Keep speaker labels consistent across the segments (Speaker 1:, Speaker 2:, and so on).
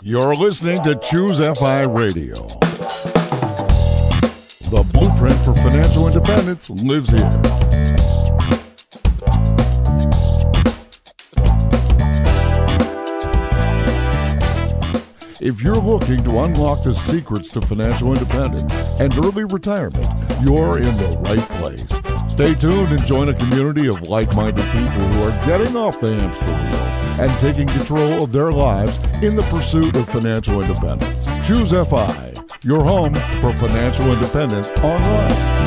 Speaker 1: You're listening to Choose FI Radio. The blueprint for financial independence lives here. If you're looking to unlock the secrets to financial independence and early retirement, you're in the right place. Stay tuned and join a community of like minded people who are getting off the hamster wheel and taking control of their lives in the pursuit of financial independence. Choose FI, your home for financial independence online.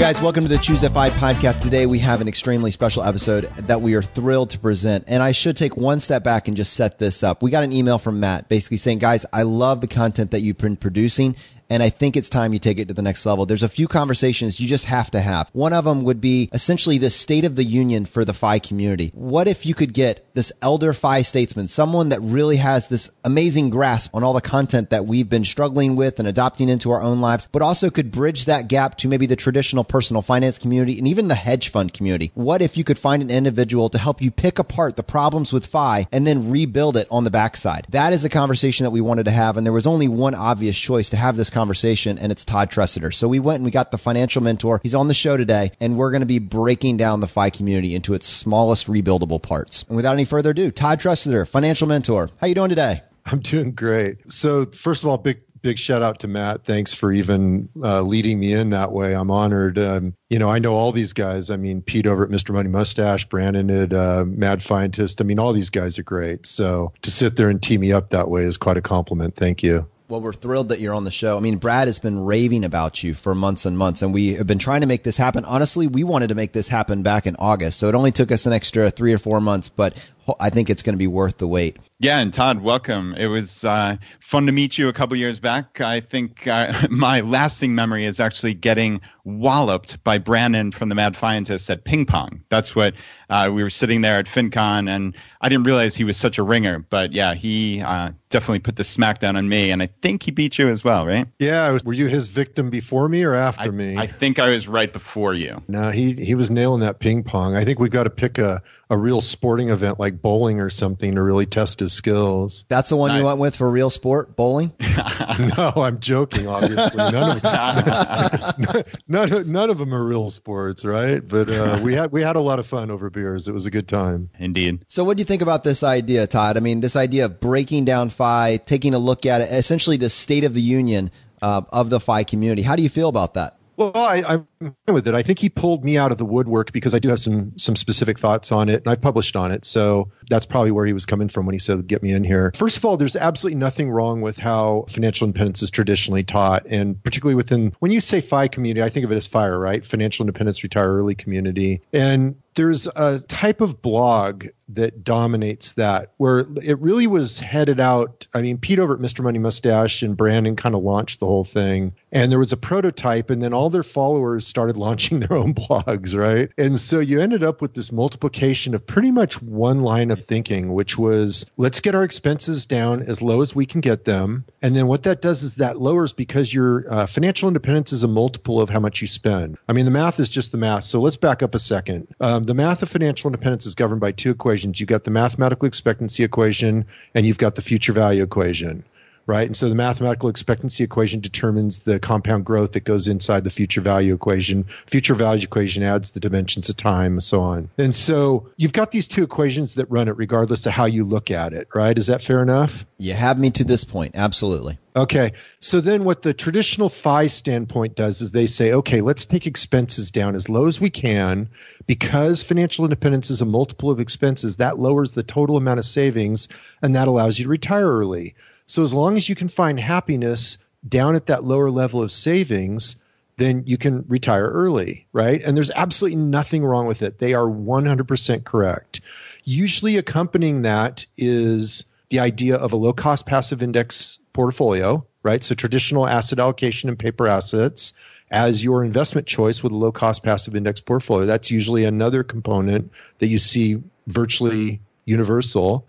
Speaker 2: Guys, welcome to the Choose FI podcast. Today, we have an extremely special episode that we are thrilled to present. And I should take one step back and just set this up. We got an email from Matt basically saying, guys, I love the content that you've been producing and I think it's time you take it to the next level. There's a few conversations you just have to have. One of them would be essentially the state of the union for the FI community. What if you could get this elder FI statesman, someone that really has this amazing grasp on all the content that we've been struggling with and adopting into our own lives, but also could bridge that gap to maybe the traditional personal finance community and even the hedge fund community? What if you could find an individual to help you pick apart the problems with FI and then rebuild it on the backside? That is a conversation that we wanted to have. And there was only one obvious choice to have this conversation conversation, and it's Todd Tresidder. So we went and we got the financial mentor. He's on the show today, and we're going to be breaking down the FI community into its smallest rebuildable parts. And without any further ado, Todd Tresidder, financial mentor. How you doing today?
Speaker 3: I'm doing great. So first of all, big big shout out to Matt. Thanks for even uh, leading me in that way. I'm honored. Um, you know, I know all these guys. I mean, Pete over at Mr. Money Mustache, Brandon at uh, Mad Fientist. I mean, all these guys are great. So to sit there and tee me up that way is quite a compliment. Thank you.
Speaker 2: Well, we're thrilled that you're on the show. I mean, Brad has been raving about you for months and months, and we have been trying to make this happen. Honestly, we wanted to make this happen back in August, so it only took us an extra three or four months, but I think it's going to be worth the wait.
Speaker 4: Yeah, and Todd, welcome. It was uh, fun to meet you a couple years back. I think uh, my lasting memory is actually getting walloped by Brandon from the Mad Fientists at ping pong. That's what uh, we were sitting there at FinCon, and I didn't realize he was such a ringer. But yeah, he uh, definitely put the smackdown on me, and I think he beat you as well, right?
Speaker 3: Yeah, were you his victim before me or after
Speaker 4: I,
Speaker 3: me?
Speaker 4: I think I was right before you.
Speaker 3: No, he he was nailing that ping pong. I think we got to pick a a real sporting event like bowling or something to really test his skills.
Speaker 2: That's the one nice. you went with for real sport, bowling?
Speaker 3: no, I'm joking, obviously. None of, none, none of them are real sports, right? But uh, we had we had a lot of fun over beers. It was a good time.
Speaker 4: Indeed.
Speaker 2: So what do you think about this idea, Todd? I mean, this idea of breaking down FI, taking a look at it, essentially the state of the union uh, of the FI community. How do you feel about that?
Speaker 3: Well, I, I'm with it. I think he pulled me out of the woodwork because I do have some some specific thoughts on it, and I've published on it. So that's probably where he was coming from when he said, "Get me in here." First of all, there's absolutely nothing wrong with how financial independence is traditionally taught, and particularly within when you say FI community, I think of it as FIRE, right? Financial Independence Retire Early Community, and there's a type of blog that dominates that where it really was headed out. I mean, Pete over at Mr. Money Mustache and Brandon kind of launched the whole thing. And there was a prototype, and then all their followers started launching their own blogs, right? And so you ended up with this multiplication of pretty much one line of thinking, which was let's get our expenses down as low as we can get them. And then what that does is that lowers because your uh, financial independence is a multiple of how much you spend. I mean, the math is just the math. So let's back up a second. Um, the math of financial independence is governed by two equations. You've got the mathematical expectancy equation and you've got the future value equation right? And so the mathematical expectancy equation determines the compound growth that goes inside the future value equation. Future value equation adds the dimensions of time and so on. And so you've got these two equations that run it regardless of how you look at it, right? Is that fair enough?
Speaker 2: You have me to this point. Absolutely.
Speaker 3: Okay. So then what the traditional FI standpoint does is they say, okay, let's take expenses down as low as we can because financial independence is a multiple of expenses. That lowers the total amount of savings and that allows you to retire early. So as long as you can find happiness down at that lower level of savings, then you can retire early, right? And there's absolutely nothing wrong with it. They are 100% correct. Usually accompanying that is the idea of a low cost passive index portfolio, right? So traditional asset allocation and paper assets as your investment choice with a low cost passive index portfolio. That's usually another component that you see virtually universal.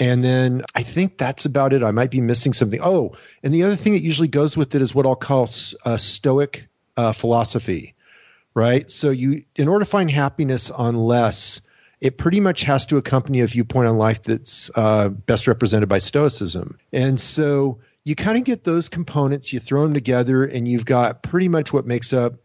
Speaker 3: And then I think that's about it. I might be missing something. Oh, and the other thing that usually goes with it is what I'll call a Stoic uh, philosophy, right? So you, in order to find happiness on less, it pretty much has to accompany a viewpoint on life that's uh, best represented by Stoicism. And so you kind of get those components, you throw them together, and you've got pretty much what makes up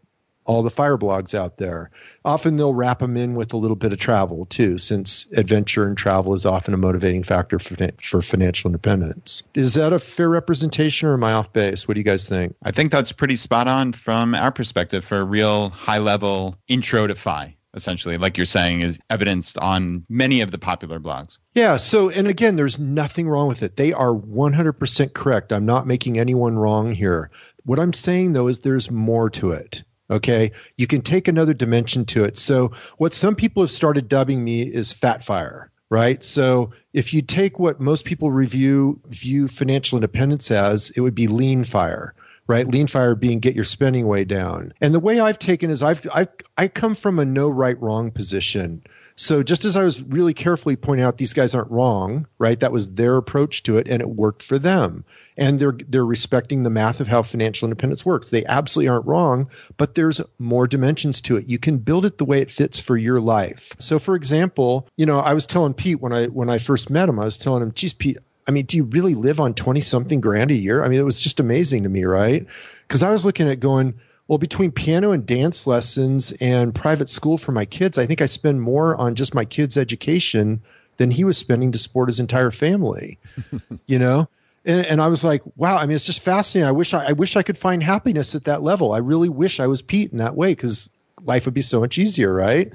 Speaker 3: all the fire blogs out there. Often they'll wrap them in with a little bit of travel too, since adventure and travel is often a motivating factor for, for financial independence. Is that a fair representation or am I off base? What do you guys think?
Speaker 4: I think that's pretty spot on from our perspective for a real high level intro to FI essentially, like you're saying, is evidenced on many of the popular blogs.
Speaker 3: Yeah. So, and again, there's nothing wrong with it. They are 100% correct. I'm not making anyone wrong here. What I'm saying, though, is there's more to it. Okay. You can take another dimension to it. So, what some people have started dubbing me is fat fire, right? So, if you take what most people review view financial independence as, it would be lean fire right? Lean fire being get your spending way down. And the way I've taken is I've, I, I come from a no right wrong position. So just as I was really carefully pointing out these guys aren't wrong, right? That was their approach to it and it worked for them. And they're they're respecting the math of how financial independence works. They absolutely aren't wrong, but there's more dimensions to it. You can build it the way it fits for your life. So for example, you know, I was telling Pete when I when I first met him, I was telling him, geez, Pete, I mean, do you really live on 20 something grand a year? I mean, it was just amazing to me, right? Because I was looking at going, well, between piano and dance lessons and private school for my kids, I think I spend more on just my kids' education than he was spending to support his entire family. you know? And, and, I was like, wow, I mean, it's just fascinating. I wish I, I wish I could find happiness at that level. I really wish I was Pete in that way because life would be so much easier, right?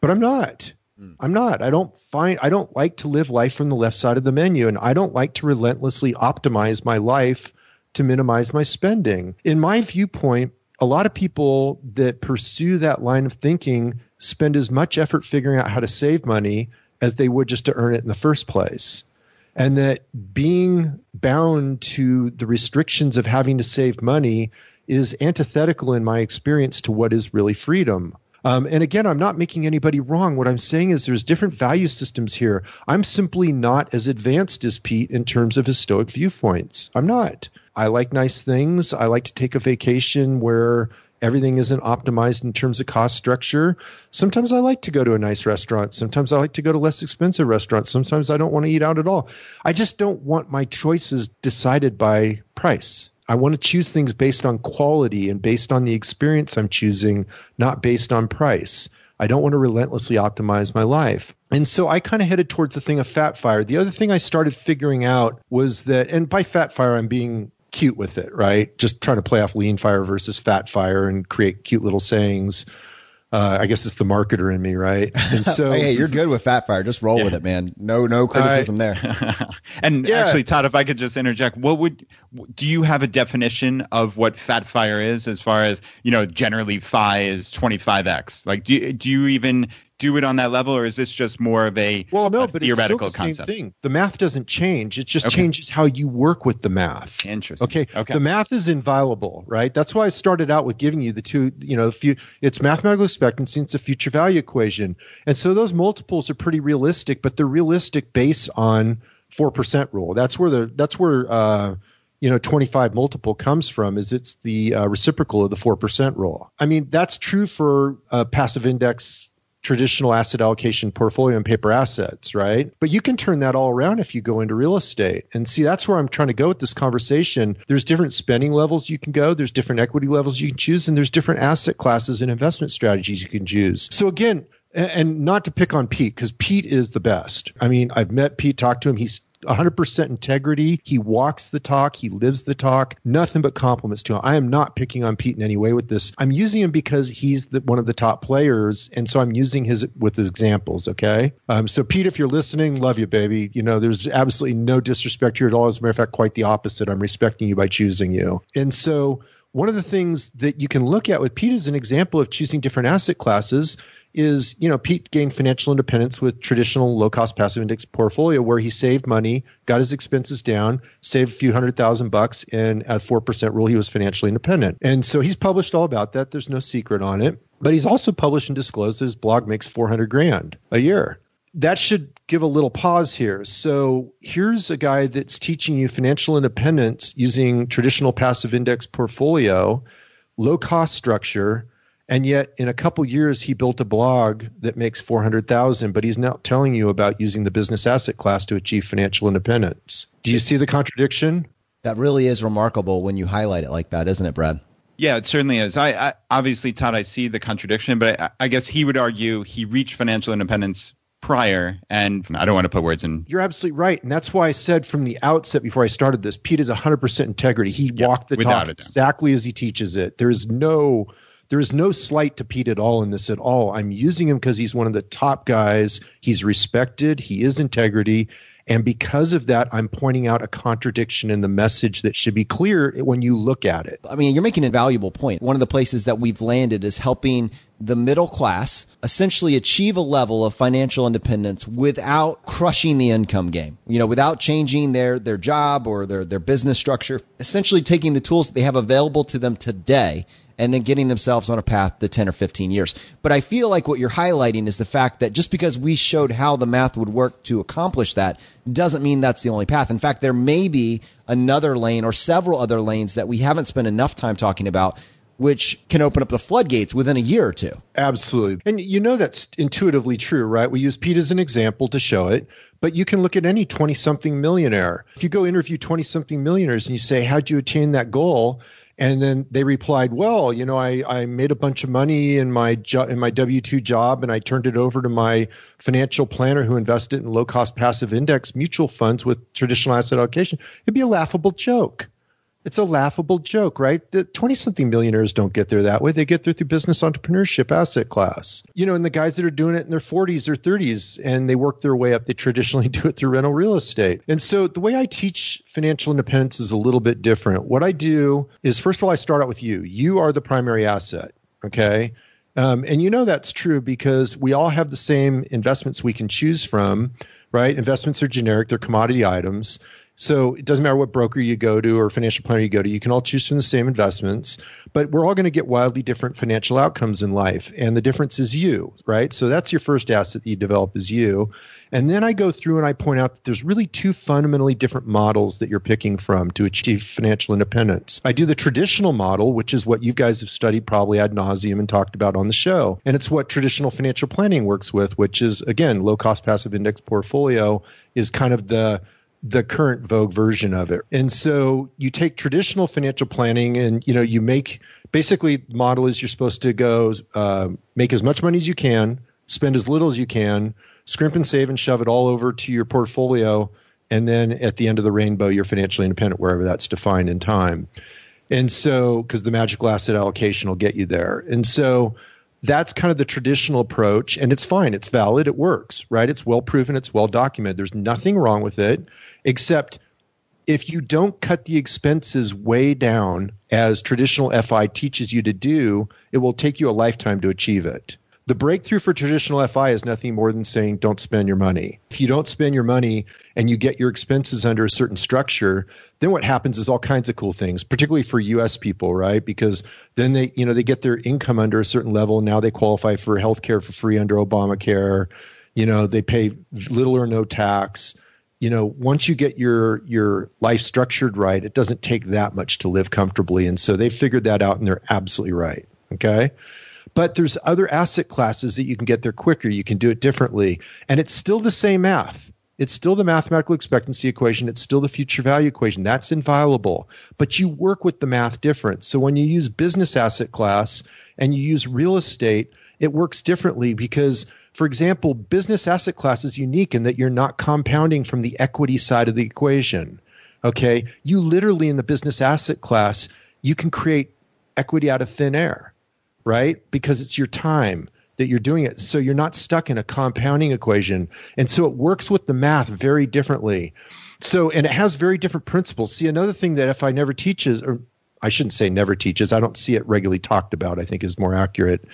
Speaker 3: But I'm not. Mm. I'm not. I don't find I don't like to live life from the left side of the menu and I don't like to relentlessly optimize my life to minimize my spending. In my viewpoint, a lot of people that pursue that line of thinking spend as much effort figuring out how to save money as they would just to earn it in the first place. And that being bound to the restrictions of having to save money is antithetical in my experience to what is really freedom. Um, and again, I'm not making anybody wrong. What I'm saying is there's different value systems here. I'm simply not as advanced as Pete in terms of his stoic viewpoints. I'm not. I like nice things. I like to take a vacation where everything isn't optimized in terms of cost structure. Sometimes I like to go to a nice restaurant. Sometimes I like to go to less expensive restaurants. Sometimes I don't want to eat out at all. I just don't want my choices decided by price. I want to choose things based on quality and based on the experience I'm choosing, not based on price. I don't want to relentlessly optimize my life. And so I kind of headed towards the thing of fat fire. The other thing I started figuring out was that, and by fat fire, I'm being cute with it, right? Just trying to play off lean fire versus fat fire and create cute little sayings. Uh, I guess it's the marketer in me, right?
Speaker 2: And so, hey, you're good with fat fire. Just roll yeah. with it, man. No, no criticism right. there.
Speaker 4: and yeah. actually, Todd, if I could just interject, what would do you have a definition of what fat fire is? As far as you know, generally, FI is 25x. Like, do do you even do it on that level, or is this just more of a
Speaker 3: well, no,
Speaker 4: a
Speaker 3: but
Speaker 4: theoretical
Speaker 3: it's still the
Speaker 4: concept?
Speaker 3: Same thing. The math doesn't change; it just okay. changes how you work with the math.
Speaker 4: Interesting.
Speaker 3: Okay. Okay. The math is inviolable, right? That's why I started out with giving you the two. You know, few, it's mathematical expectancy. It's a future value equation, and so those multiples are pretty realistic, but they're realistic based on four percent rule. That's where the that's where. Uh, you know 25 multiple comes from is it's the uh, reciprocal of the 4% rule i mean that's true for a passive index traditional asset allocation portfolio and paper assets, right? But you can turn that all around if you go into real estate. And see, that's where I'm trying to go with this conversation. There's different spending levels you can go, there's different equity levels you can choose, and there's different asset classes and investment strategies you can choose. So again, and not to pick on Pete because Pete is the best. I mean, I've met Pete, talked to him. He's 100% integrity. He walks the talk. He lives the talk. Nothing but compliments to him. I am not picking on Pete in any way with this. I'm using him because he's the, one of the top players, and so I'm using his with his examples. Okay. Um, so Pete, if you're listening, love you, baby. You know, there's absolutely no disrespect here at all. As a matter of fact, quite the opposite. I'm respecting you by choosing you. And so one of the things that you can look at with Pete as an example of choosing different asset classes is, you know, Pete gained financial independence with traditional low cost passive index portfolio where he saved money, got his expenses down, saved a few hundred thousand bucks, and at 4% rule, he was financially independent. And so he's published all about that. There's no secret on it. But he's also published and disclosed that his blog makes 400 grand a year. That should give a little pause here. So here's a guy that's teaching you financial independence using traditional passive index portfolio, low cost structure, and yet in a couple years he built a blog that makes 400,000 but he's not telling you about using the business asset class to achieve financial independence. Do you see the contradiction?
Speaker 2: That really is remarkable when you highlight it like that, isn't it, Brad?
Speaker 4: Yeah, it certainly is. I, I obviously, Todd, I see the contradiction, but I, I guess he would argue he reached financial independence prior and i don't want to put words in
Speaker 3: you're absolutely right and that's why i said from the outset before i started this pete is 100% integrity he yep, walked the talk exactly as he teaches it there's no there is no slight to Pete at all in this at all. I'm using him because he's one of the top guys. He's respected. He is integrity. And because of that, I'm pointing out a contradiction in the message that should be clear when you look at it.
Speaker 2: I mean, you're making a valuable point. One of the places that we've landed is helping the middle class essentially achieve a level of financial independence without crushing the income game. You know, without changing their, their job or their, their business structure, essentially taking the tools that they have available to them today and then getting themselves on a path to 10 or 15 years. But I feel like what you're highlighting is the fact that just because we showed how the math would work to accomplish that doesn't mean that's the only path. In fact, there may be another lane or several other lanes that we haven't spent enough time talking about which can open up the floodgates within a year or two.
Speaker 3: Absolutely. And you know that's intuitively true, right? We use Pete as an example to show it, but you can look at any 20 something millionaire. If you go interview 20 something millionaires and you say, How'd you attain that goal? And then they replied, "Well, you know, I, I made a bunch of money in my jo- in my W two job, and I turned it over to my financial planner who invested in low cost passive index mutual funds with traditional asset allocation." It'd be a laughable joke. It's a laughable joke, right? The 20 something millionaires don't get there that way. They get there through business entrepreneurship asset class. You know, and the guys that are doing it in their 40s or 30s and they work their way up, they traditionally do it through rental real estate. And so the way I teach financial independence is a little bit different. What I do is, first of all, I start out with you. You are the primary asset. Okay. Um, and you know that's true because we all have the same investments we can choose from, right? Investments are generic, they're commodity items. So it doesn't matter what broker you go to or financial planner you go to, you can all choose from the same investments, but we're all going to get wildly different financial outcomes in life. And the difference is you, right? So that's your first asset that you develop is you. And then I go through and I point out that there's really two fundamentally different models that you're picking from to achieve financial independence. I do the traditional model, which is what you guys have studied probably ad nauseum and talked about on the show. And it's what traditional financial planning works with, which is again, low cost passive index portfolio is kind of the the current vogue version of it. And so you take traditional financial planning and you know you make basically model is you're supposed to go uh, make as much money as you can, spend as little as you can, scrimp and save and shove it all over to your portfolio, and then at the end of the rainbow you're financially independent wherever that's defined in time. And so because the magical asset allocation will get you there. And so that's kind of the traditional approach and it's fine. It's valid. It works right? It's well proven. It's well documented. There's nothing wrong with it except if you don't cut the expenses way down as traditional fi teaches you to do it will take you a lifetime to achieve it the breakthrough for traditional FI is nothing more than saying don't spend your money. If you don't spend your money and you get your expenses under a certain structure, then what happens is all kinds of cool things, particularly for US people, right? Because then they, you know, they get their income under a certain level. Now they qualify for health care for free under Obamacare. You know, they pay little or no tax. You know, once you get your your life structured right, it doesn't take that much to live comfortably. And so they figured that out and they're absolutely right. Okay. But there's other asset classes that you can get there quicker. You can do it differently. And it's still the same math. It's still the mathematical expectancy equation. It's still the future value equation. That's inviolable. But you work with the math different. So when you use business asset class and you use real estate, it works differently because, for example, business asset class is unique in that you're not compounding from the equity side of the equation. Okay. You literally, in the business asset class, you can create equity out of thin air right? Because it's your time that you're doing it. So you're not stuck in a compounding equation. And so it works with the math very differently. So, and it has very different principles. See, another thing that FI never teaches, or I shouldn't say never teaches, I don't see it regularly talked about, I think is more accurate,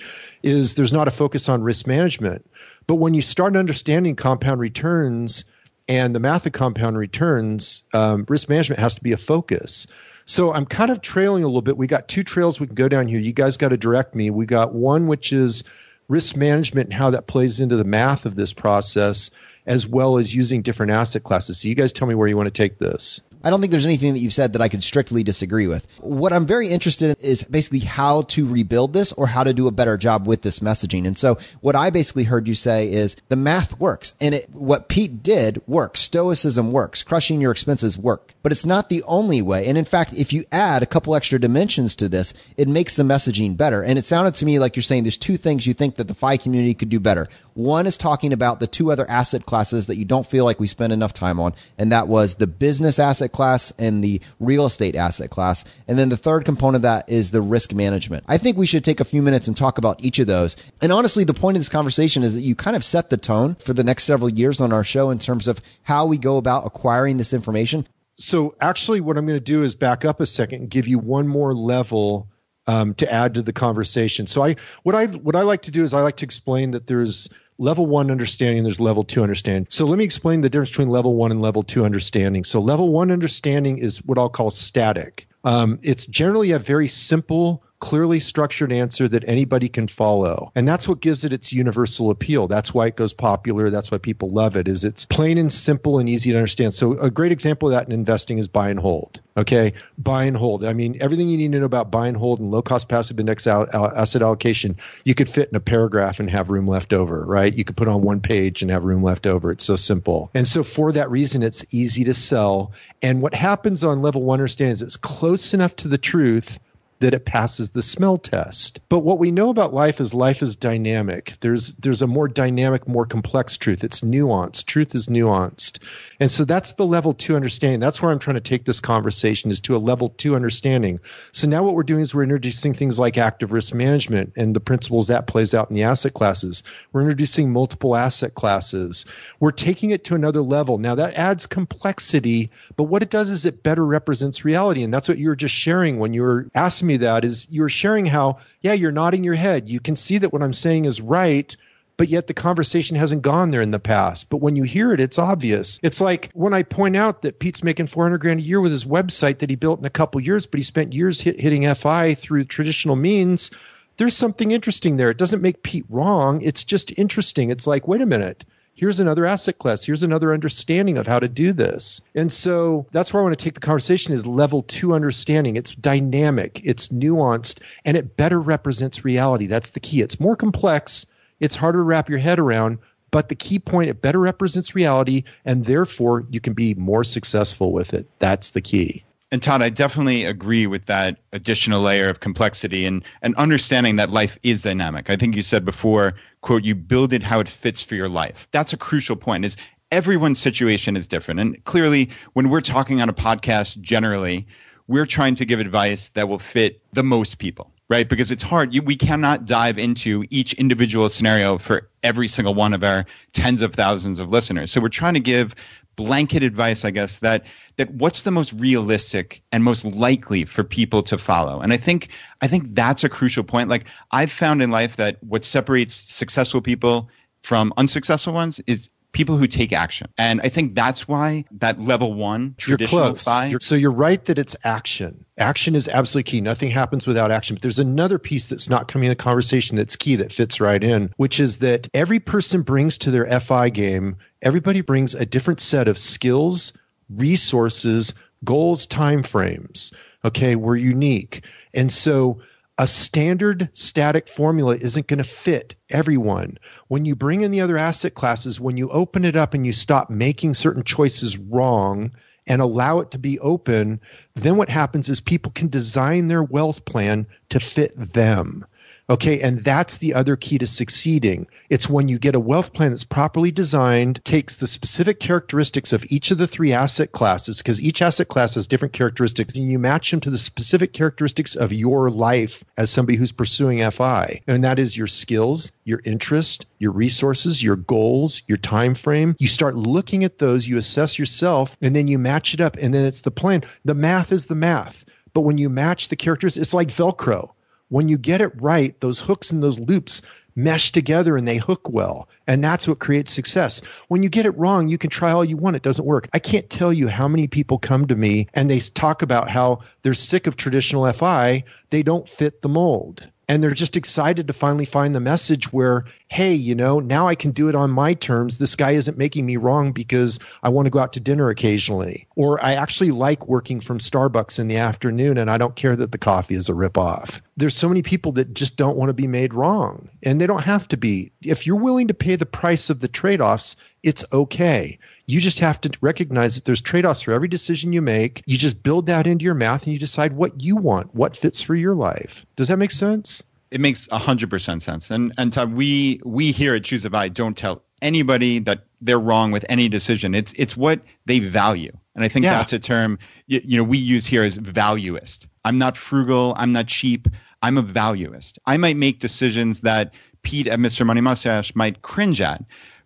Speaker 3: is there's not a focus on risk management. But when you start understanding compound returns and the math of compound returns, um, risk management has to be a focus. So I'm kind of trailing a little bit. We got two trails we can go down here. You guys got to direct me. We got one which is risk management and how that plays into the math of this process, as well as using different asset classes. So, you guys tell me where you want to take this.
Speaker 2: I don't think there's anything that you've said that I could strictly disagree with. What I'm very interested in is basically how to rebuild this or how to do a better job with this messaging. And so what I basically heard you say is the math works and it, what Pete did works. Stoicism works. Crushing your expenses work, but it's not the only way. And in fact, if you add a couple extra dimensions to this, it makes the messaging better. And it sounded to me like you're saying there's two things you think that the FI community could do better. One is talking about the two other asset classes that you don't feel like we spend enough time on. And that was the business asset class and the real estate asset class. And then the third component of that is the risk management. I think we should take a few minutes and talk about each of those. And honestly, the point of this conversation is that you kind of set the tone for the next several years on our show in terms of how we go about acquiring this information.
Speaker 3: So actually what I'm going to do is back up a second and give you one more level um, to add to the conversation. So I what I what I like to do is I like to explain that there's level one understanding, there's level two understanding. So let me explain the difference between level one and level two understanding. So level one understanding is what I'll call static. Um, it's generally a very simple clearly structured answer that anybody can follow. And that's what gives it its universal appeal. That's why it goes popular. That's why people love it is it's plain and simple and easy to understand. So a great example of that in investing is buy and hold. Okay. Buy and hold. I mean, everything you need to know about buy and hold and low cost passive index out asset allocation, you could fit in a paragraph and have room left over, right? You could put on one page and have room left over. It's so simple. And so for that reason, it's easy to sell. And what happens on level one understanding is it's close enough to the truth that it passes the smell test. But what we know about life is life is dynamic. There's there's a more dynamic, more complex truth. It's nuanced. Truth is nuanced. And so that's the level 2 understanding. That's where I'm trying to take this conversation is to a level 2 understanding. So now what we're doing is we're introducing things like active risk management and the principles that plays out in the asset classes. We're introducing multiple asset classes. We're taking it to another level. Now that adds complexity, but what it does is it better represents reality and that's what you were just sharing when you were asking me that is you're sharing how, yeah, you're nodding your head. You can see that what I'm saying is right, but yet the conversation hasn't gone there in the past. But when you hear it, it's obvious. It's like when I point out that Pete's making 400 grand a year with his website that he built in a couple years, but he spent years hit, hitting FI through traditional means. There's something interesting there. It doesn't make Pete wrong. It's just interesting. It's like, wait a minute here's another asset class. Here's another understanding of how to do this. And so that's where i want to take the conversation is level two understanding. It's dynamic it's nuanced and it better represents reality. That's the key. It's more complex it's harder to wrap your head around but the key point it better represents reality and therefore you can be more successful with it. That's the key.
Speaker 4: And Todd, I definitely agree with that additional layer of complexity and, and understanding that life is dynamic. I think you said before, quote, you build it how it fits for your life. That's a crucial point is everyone's situation is different. And clearly when we're talking on a podcast generally, we're trying to give advice that will fit the most people right? Because it's hard. You, we cannot dive into each individual scenario for every single one of our tens of thousands of listeners. So we're trying to give blanket advice, I guess, that that what's the most realistic and most likely for people to follow. And I think I think that's a crucial point. Like I've found in life that what separates successful people from unsuccessful ones is people who take action. And I think that's why that level one traditional
Speaker 3: you're close. You're, so you're right that it's action. Action is absolutely key. Nothing happens without action. But there's another piece that's not coming in the conversation that's key that fits right in, which is that every person brings to their FI game, everybody brings a different set of skills, resources, goals, time frames. Okay, we're unique. And so a standard static formula isn't going to fit everyone. When you bring in the other asset classes, when you open it up and you stop making certain choices wrong and allow it to be open, then what happens is people can design their wealth plan to fit them. Okay. And that's the other key to succeeding. It's when you get a wealth plan that's properly designed, takes the specific characteristics of each of the three asset classes, because each asset class has different characteristics, and you match them to the specific characteristics of your life as somebody who's pursuing FI. And that is your skills, your interest, your resources, your goals, your time frame. You start looking at those, you assess yourself, and then you match it up, and then it's the plan. The math is the math. But when you match the characters, it's like Velcro when you get it right, those hooks and those loops mesh together and they hook well. And that's what creates success. When you get it wrong, you can try all you want. It doesn't work. I can't tell you how many people come to me and they talk about how they're sick of traditional FI. They don't fit the mold. And they're just excited to finally find the message where hey you know now i can do it on my terms. This guy isn't making me wrong because i want to go out to dinner occasionally. Or i actually like working from starbucks in the afternoon and i don't care that the coffee is a ripoff. There's so many people that just don't want to be made wrong. And they don't have to be. If you're willing to pay the price of the trade-offs it's okay you just have to recognize that there's trade-offs for every decision you make you just build that into your math and you decide what you want what fits for your life does that make sense
Speaker 4: it makes hundred percent sense. And and Todd, we we here at Choose ChooseFI don't tell anybody that they're wrong with any decision. It's it's what they value, and I think yeah. that's a term you, you know we use here as valuist. I'm not frugal. I'm not cheap. I'm a valuist. I might make decisions that Pete at Mr. Money Mustache might cringe at,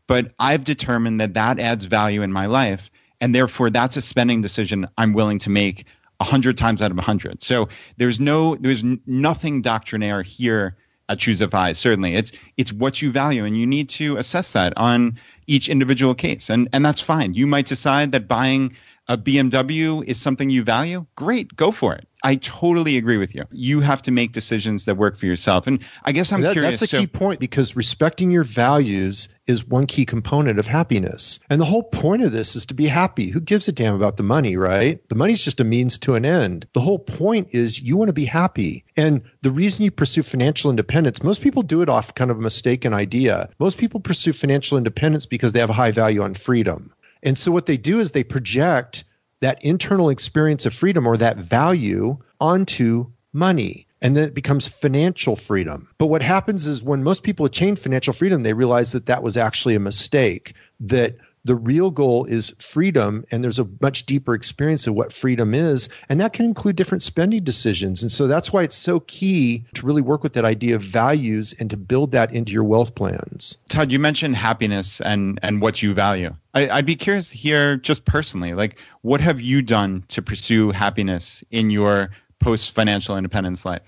Speaker 4: but I've determined that that adds value in my life, and therefore that's a spending decision I'm willing to make a hundred times out of a hundred. So there's no there's nothing doctrinaire here at ChooseFI. Certainly, it's it's what you value, and you need to assess that on each individual case, and and that's fine. You might decide that buying a BMW is something you value. Great, go for it. I totally agree with you. You have to make decisions that work for yourself. And I guess I'm
Speaker 3: that,
Speaker 4: curious.
Speaker 3: That's a so, key point because respecting your values is one key component of happiness. And the whole point of this is to be happy. Who gives a damn about the money, right? The money's just a means to an end. The whole point is you want to be happy. And the reason you pursue financial independence, most people do it off kind of a mistaken idea. Most people pursue financial independence because they have a high value on freedom. And so what they do is they project that internal experience of freedom or that value onto money. And then it becomes financial freedom. But what happens is when most people attain financial freedom, they realize that that was actually a mistake, that the real goal is freedom and there's a much deeper experience of what freedom is and that can include different spending decisions. And so that's why it's so key to really work with that idea of values and to build that into your wealth plans.
Speaker 4: Todd you mentioned happiness and and what you value. I, i'd be curious to hear just personally like what have you done to pursue happiness in your post financial independence life?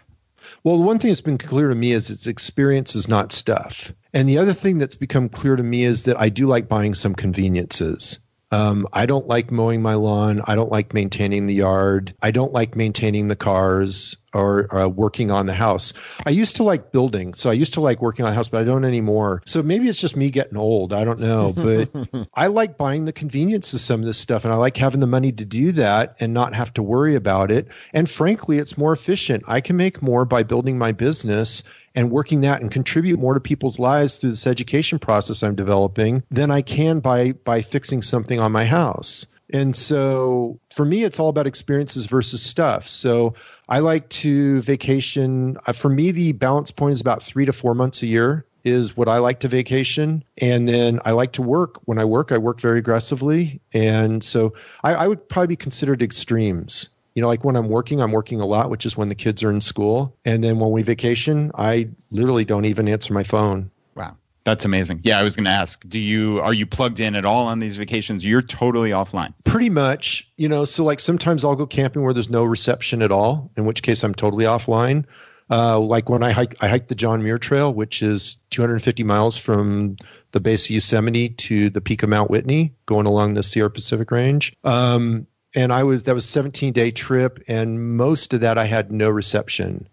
Speaker 3: Well, the one thing that's been clear to me is it's experience is not stuff. And the other thing that's become clear to me is that I do like buying some conveniences. Um, I don't like mowing my lawn. I don't like maintaining the yard. I don't like maintaining the cars or uh, working on the house. I used to like building, so I used to like working on the house, but I don't anymore. So maybe it's just me getting old. I don't know, but I like buying the convenience of some of this stuff, and I like having the money to do that and not have to worry about it. And frankly, it's more efficient. I can make more by building my business and working that and contribute more to people's lives through this education process I'm developing than I can by by fixing something on my house. And so for me, it's all about experiences versus stuff. So I like to vacation. Uh, for me, the balance point is about three to four months a year is what I like to vacation. And then I like to work. When I work, I work very aggressively. And so I, I would probably be considered extremes. You know, like when I'm working, I'm working a lot, which is when the kids are in school. And then when we vacation, I literally don't even answer my phone. Wow.
Speaker 4: That's amazing. Yeah, I was going to ask, do you are you plugged in at all on these vacations? You're totally offline.
Speaker 3: Pretty much, you know, so like sometimes I'll go camping where there's no reception at all, in which case I'm totally offline. Uh, like when I hike, I hiked the John Muir Trail, which is 250 miles from the base of Yosemite to the peak of Mount Whitney, going along the Sierra Pacific Range. Um, and I was that was 17 day trip, and most of that I had no reception.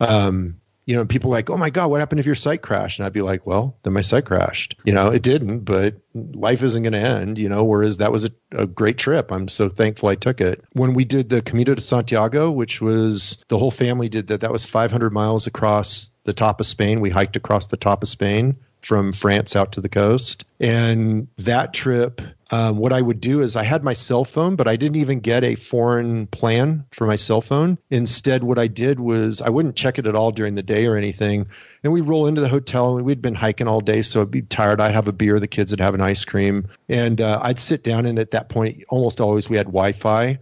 Speaker 3: Um, you know, people like, oh my God, what happened if your site crashed? And I'd be like, well, then my site crashed. You know, it didn't, but life isn't going to end, you know, whereas that was a, a, great trip. I'm so thankful I took it. When we did the Camino de Santiago, which was the whole family did that, that was 500 miles across the top of Spain. We hiked across the top of Spain from France out to the coast. And that trip, um, what I would do is I had my cell phone, but I didn't even get a foreign plan for my cell phone. Instead, what I did was I wouldn't check it at all during the day or anything. And we'd roll into the hotel and we'd been hiking all day, so I'd be tired. I'd have a beer, the kids would have an ice cream. And uh, I'd sit down, and at that point, almost always we had Wi Fi.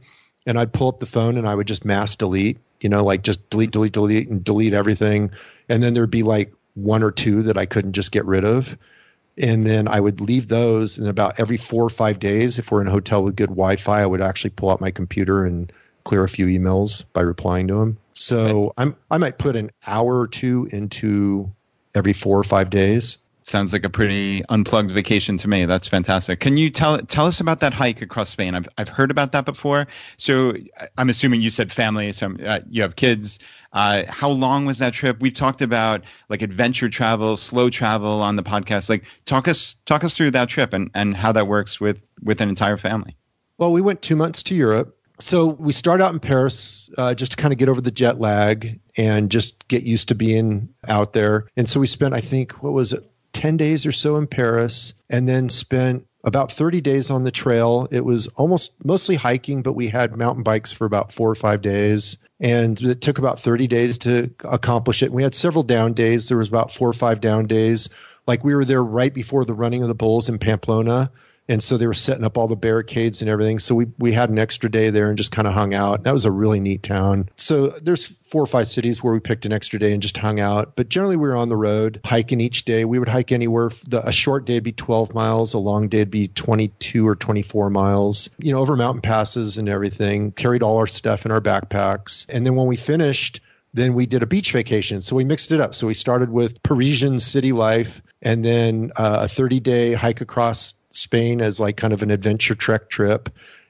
Speaker 3: And I'd pull up the phone and I would just mass delete, you know, like just delete, delete, delete, and delete everything. And then there'd be like one or two that I couldn't just get rid of. And then I would leave those, and about every four or five days, if we're in a hotel with good Wi Fi, I would actually pull out my computer and clear a few emails by replying to them. So I'm, I might put an hour or two into every four or five days.
Speaker 4: Sounds like a pretty unplugged vacation to me. That's fantastic. Can you tell tell us about that hike across Spain? I've I've heard about that before. So I'm assuming you said family. So uh, you have kids. Uh, how long was that trip? We've talked about like adventure travel, slow travel on the podcast. Like talk us talk us through that trip and and how that works with with an entire family.
Speaker 3: Well, we went two months to Europe. So we start out in Paris uh, just to kind of get over the jet lag and just get used to being out there. And so we spent, I think, what was it, 10 days or so in Paris and then spent about 30 days on the trail. It was almost mostly hiking, but we had mountain bikes for about four or five days. And it took about 30 days to accomplish it. And we had several down days. There was about four or five down days. Like we were there right before the running of the bulls in Pamplona and so they were setting up all the barricades and everything. So we we had an extra day there and just kind of hung out. That was a really neat town. So there's four or five cities where we picked an extra day and just hung out. But generally we were on the road hiking each day. We would hike anywhere. The, a short day would be 12 miles. A long day would be 22 or 24 miles. You know, over mountain passes and everything. Carried all our stuff in our backpacks. And then when we finished then we did a beach vacation. So we mixed it up. So we started with Parisian city life and then uh, a 30 day hike across Spain as like kind of an adventure trek trip,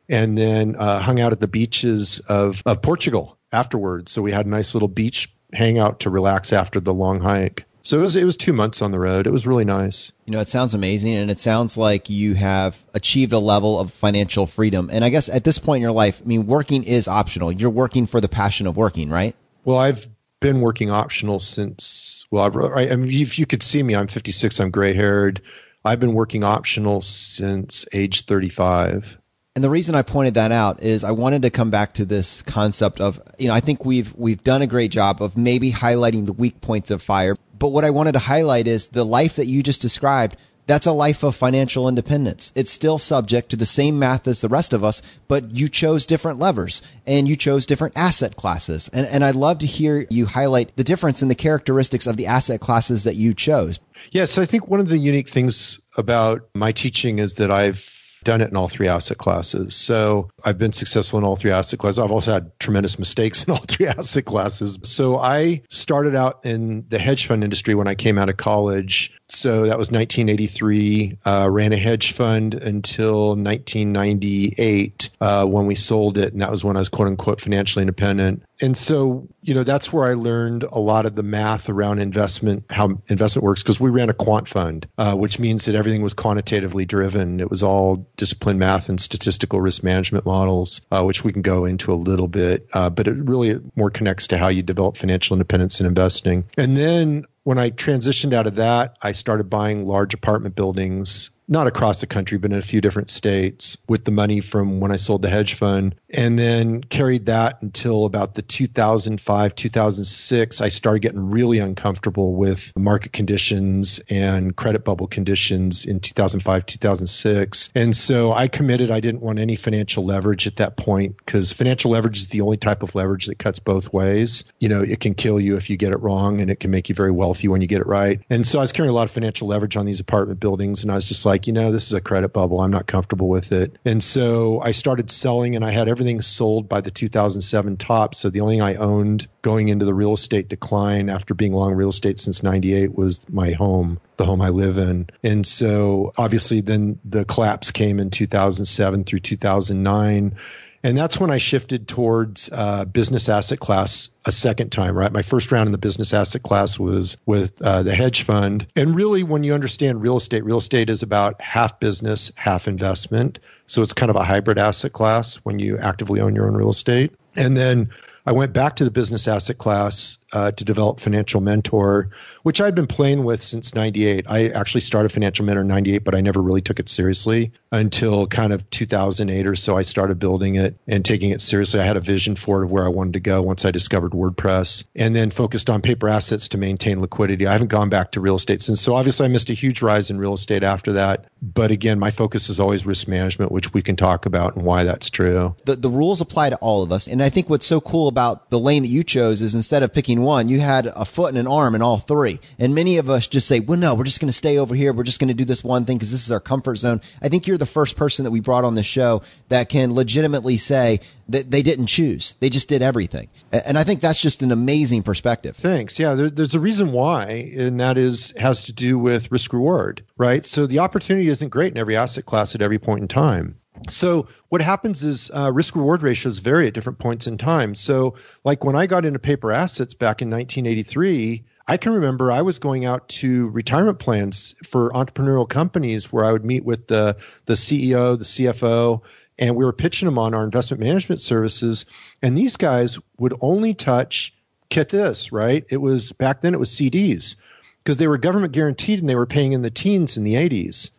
Speaker 3: and then uh, hung out at the beaches of, of Portugal afterwards. So we had a nice little beach hangout to relax after the long hike. So it was it was two months on the road. It was really nice.
Speaker 2: You know, it sounds amazing, and it sounds like you have achieved a level of financial freedom. And I guess at this point in your life, I mean, working is optional. You're working for the passion of working, right?
Speaker 3: Well, I've been working optional since well, I, I mean, if you could see me, I'm 56. I'm gray haired. I've been working optional since age 35.
Speaker 2: And the reason I pointed that out is I wanted to come back to this concept of, you know, I think we've we've done a great job of maybe highlighting the weak points of fire. But what I wanted to highlight is the life that you just described that's a life of financial independence. It's still subject to the same math as the rest of us, but you chose different levers and you chose different asset classes. And, and I'd love to hear you highlight the difference in the characteristics of the asset classes that you chose.
Speaker 3: Yes, I think one of the unique things about my teaching is that I've done it in all three asset classes. So I've been successful in all three asset classes. I've also had tremendous mistakes in all three asset classes. So I started out in the hedge fund industry when I came out of college. So that was 1983. Uh, ran a hedge fund until 1998 uh, when we sold it, and that was when I was quote unquote financially independent. And so, you know, that's where I learned a lot of the math around investment, how investment works, because we ran a quant fund, uh, which means that everything was quantitatively driven. It was all disciplined math and statistical risk management models, uh, which we can go into a little bit, uh, but it really more connects to how you develop financial independence in investing. And then when I transitioned out of that, I started buying large apartment buildings not across the country, but in a few different states with the money from when I sold the hedge fund. And then carried that until about the 2005, 2006. I started getting really uncomfortable with market conditions and credit bubble conditions in 2005, 2006. And so I committed I didn't want any financial leverage at that point because financial leverage is the only type of leverage that cuts both ways. You know, it can kill you if you get it wrong and it can make you very wealthy when you get it right. And so I was carrying a lot of financial leverage on these apartment buildings and I was just like, like, you know, this is a credit bubble. I'm not comfortable with it. And so I started selling and I had everything sold by the 2007 top. So the only thing I owned going into the real estate decline after being long real estate since 98 was my home, the home I live in. And so obviously then the collapse came in 2007 through 2009 and that's when I shifted towards uh, business asset class a second time, right? My first round in the business asset class was with uh, the hedge fund. And really, when you understand real estate, real estate is about half business, half investment. So it's kind of a hybrid asset class when you actively own your own real estate. And then I went back to the business asset class uh, to develop Financial Mentor, which I'd been playing with since 98. I actually started Financial Mentor in 98, but I never really took it seriously until kind of 2008 or so. I started building it and taking it seriously. I had a vision for it of where I wanted to go once I discovered WordPress and then focused on paper assets to maintain liquidity. I haven't gone back to real estate since. So obviously, I missed a huge rise in real estate after that. But again, my focus is always risk management, which we can talk about and why that's true.
Speaker 2: The, the rules apply to all of us. And I think what's so cool about the lane that you chose is instead of picking one, you had a foot and an arm in all three. And many of us just say, well, no, we're just going to stay over here. We're just going to do this one thing because this is our comfort zone. I think you're the first person that we brought on the show that can legitimately say that they didn't choose. They just did everything. And I think that's just an amazing perspective.
Speaker 3: Thanks. Yeah, there, there's a reason why, and that is has to do with risk reward, right? So the opportunity isn't great in every asset class at every point in time. So what happens is uh, risk reward ratios vary at different points in time. So like when I got into paper assets back in 1983, I can remember I was going out to retirement plans for entrepreneurial companies where I would meet with the the CEO, the CFO, and we were pitching them on our investment management services. And these guys would only touch, get this, right? It was back then it was CDs because they were government guaranteed and they were paying in the teens in the 80s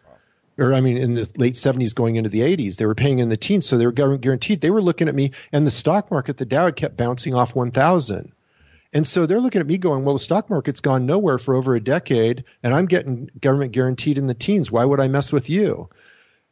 Speaker 3: or I mean, in the late 70s going into the 80s, they were paying in the teens, so they were government guaranteed. They were looking at me, and the stock market, the Dow, had kept bouncing off 1,000. And so they're looking at me going, well, the stock market's gone nowhere for over a decade, and I'm getting government guaranteed in the teens. Why would I mess with you?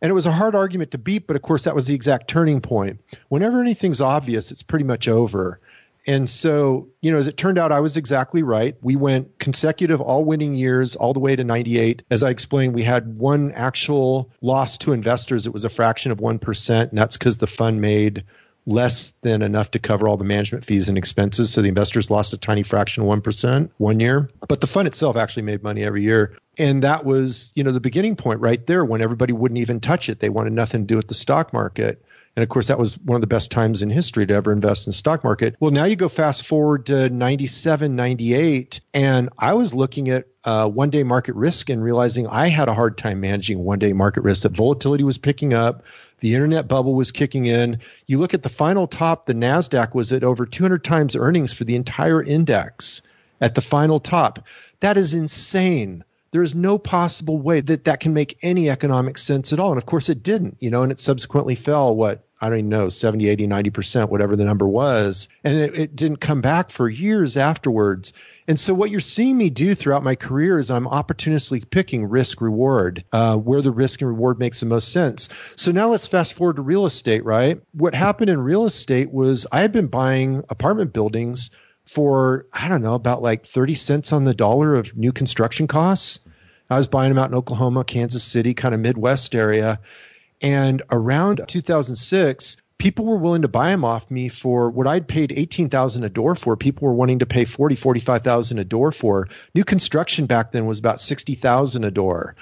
Speaker 3: And it was a hard argument to beat, but of course, that was the exact turning point. Whenever anything's obvious, it's pretty much over. And so, you know, as it turned out, I was exactly right. We went consecutive all winning years all the way to 98. As I explained, we had one actual loss to investors. It was a fraction of 1%. And that's because the fund made less than enough to cover all the management fees and expenses. So the investors lost a tiny fraction of 1% one year. But the fund itself actually made money every year. And that was, you know, the beginning point right there when everybody wouldn't even touch it. They wanted nothing to do with the stock market. And of course, that was one of the best times in history to ever invest in the stock market. Well, now you go fast forward to 97, 98, and I was looking at uh, one day market risk and realizing I had a hard time managing one day market risk, that volatility was picking up. The internet bubble was kicking in. You look at the final top, the NASDAQ was at over 200 times earnings for the entire index at the final top. That is insane there is no possible way that that can make any economic sense at all. And of course it didn't, you know, and it subsequently fell what I don't even know, 70, 80, 90%, whatever the number was. And it, it, didn't come back for years afterwards. And so what you're seeing me do throughout my career is I'm opportunistically picking risk reward, uh, where the risk and reward makes the most sense. So now let's fast forward to real estate, right? What happened in real estate was I had been buying apartment buildings for, I don't know, about like 30 cents on the dollar of new construction costs. I was buying them out in Oklahoma, Kansas City, kind of Midwest area. And around 2006, people were willing to buy them off me for what I'd paid 18,000 a door for. People were wanting to pay 40, 45,000 a door for. New construction back then was about 60,000 a door.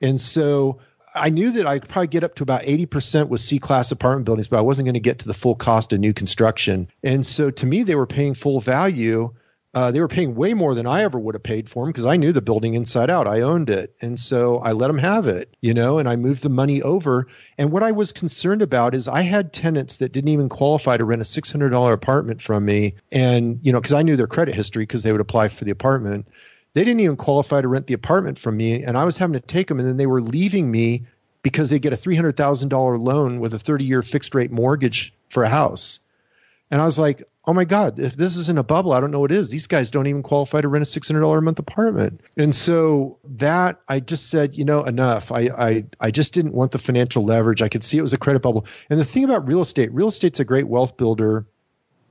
Speaker 3: And so I knew that I could probably get up to about 80% with C class apartment buildings, but I wasn't going to get to the full cost of new construction. And so to me, they were paying full value uh, they were paying way more than I ever would have paid for them because I knew the building inside out. I owned it. And so I let them have it, you know, and I moved the money over. And what I was concerned about is I had tenants that didn't even qualify to rent a $600 apartment from me. And, you know, because I knew their credit history because they would apply for the apartment. They didn't even qualify to rent the apartment from me. And I was having to take them. And then they were leaving me because they get a $300,000 loan with a 30 year fixed rate mortgage for a house. And I was like, oh my God, if this isn't a bubble, I don't know what is. These guys don't even qualify to rent a $600 a month apartment. And so that I just said, you know, enough. I, I, I just didn't want the financial leverage. I could see it was a credit bubble. And the thing about real estate, real estate's a great wealth builder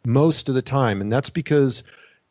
Speaker 3: most of the time. And that's because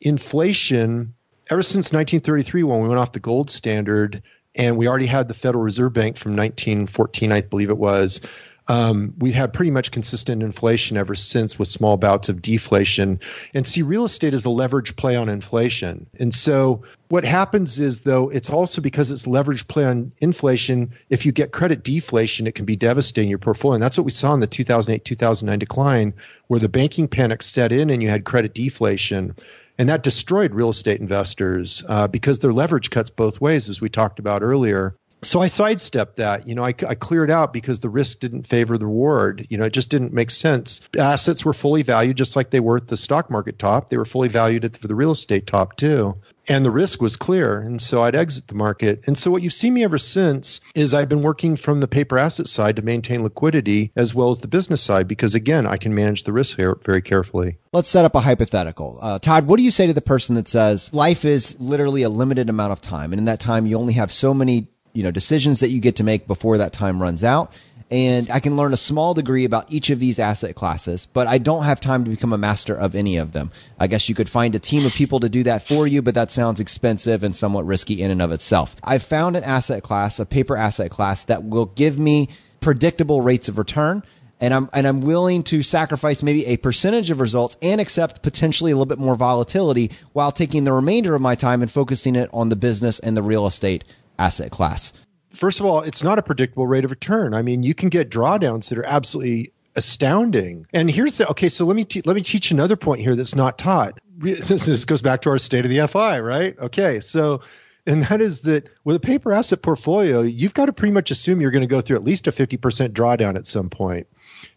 Speaker 3: inflation, ever since 1933, when we went off the gold standard, and we already had the Federal Reserve Bank from 1914, I believe it was, um, we had pretty much consistent inflation ever since with small bouts of deflation. And see, real estate is a leverage play on inflation. And so what happens is, though, it's also because it's leverage play on inflation. If you get credit deflation, it can be devastating your portfolio. And that's what we saw in the 2008 2009 decline, where the banking panic set in and you had credit deflation. And that destroyed real estate investors uh, because their leverage cuts both ways, as we talked about earlier so I sidestepped that. You know, I, I, cleared out because the risk didn't favor the reward. You know, it just didn't make sense. Assets were fully valued just like they were at the stock market top. They were fully valued at the, for the real estate top too. And the risk was clear. And so I'd exit the market. And so what you've seen me ever since is I've been working from the paper asset side to maintain liquidity as well as the business side because, again, I can manage the risk very carefully.
Speaker 2: Let's set up a hypothetical. Uh, Todd, what do you say to the person that says life is literally a limited amount of time? And in that time, you only have so many you know, decisions that you get to make before that time runs out. And I can learn a small degree about each of these asset classes, but I don't have time to become a master of any of them. I guess you could find a team of people to do that for you, but that sounds expensive and somewhat risky in and of itself. I've found an asset class, a paper asset class that will give me predictable rates of return and I'm and I'm willing to sacrifice maybe a percentage of results and accept potentially a little bit more volatility while taking the remainder of my time and focusing it on the business and the real estate asset class.
Speaker 3: First of all, it's not a predictable rate of return. I mean, you can get drawdowns that are absolutely astounding. And here's the okay. So let me te- let me teach another point here that's not taught. This goes back to our state of the FI, right? Okay, so and that is that with a paper asset portfolio, you've got to pretty much assume you're going to go through at least a 50% drawdown at some point.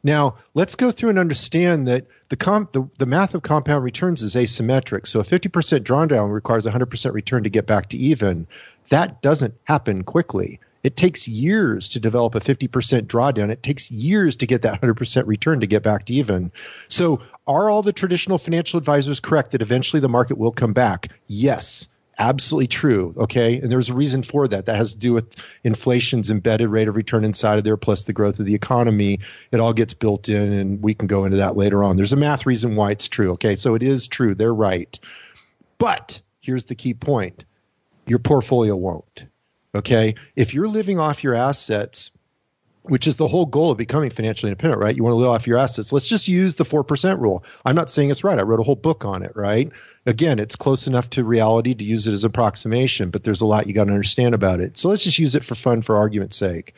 Speaker 3: Now, let's go through and understand that the, comp, the, the math of compound returns is asymmetric. So a 50% drawdown requires 100% return to get back to even. That doesn't happen quickly. It takes years to develop a 50% drawdown. It takes years to get that 100% return to get back to even. So, are all the traditional financial advisors correct that eventually the market will come back? Yes absolutely true. Okay. And there's a reason for that. That has to do with inflation's embedded rate of return inside of there, plus the growth of the economy. It all gets built in, and we can go into that later on. There's a math reason why it's true. Okay. So it is true. They're right. But here's the key point your portfolio won't. Okay. If you're living off your assets, which is the whole goal of becoming financially independent, right? You want to live off your assets. Let's just use the 4% rule. I'm not saying it's right. I wrote a whole book on it, right? Again, it's close enough to reality to use it as approximation, but there's a lot you got to understand about it. So let's just use it for fun for argument's sake.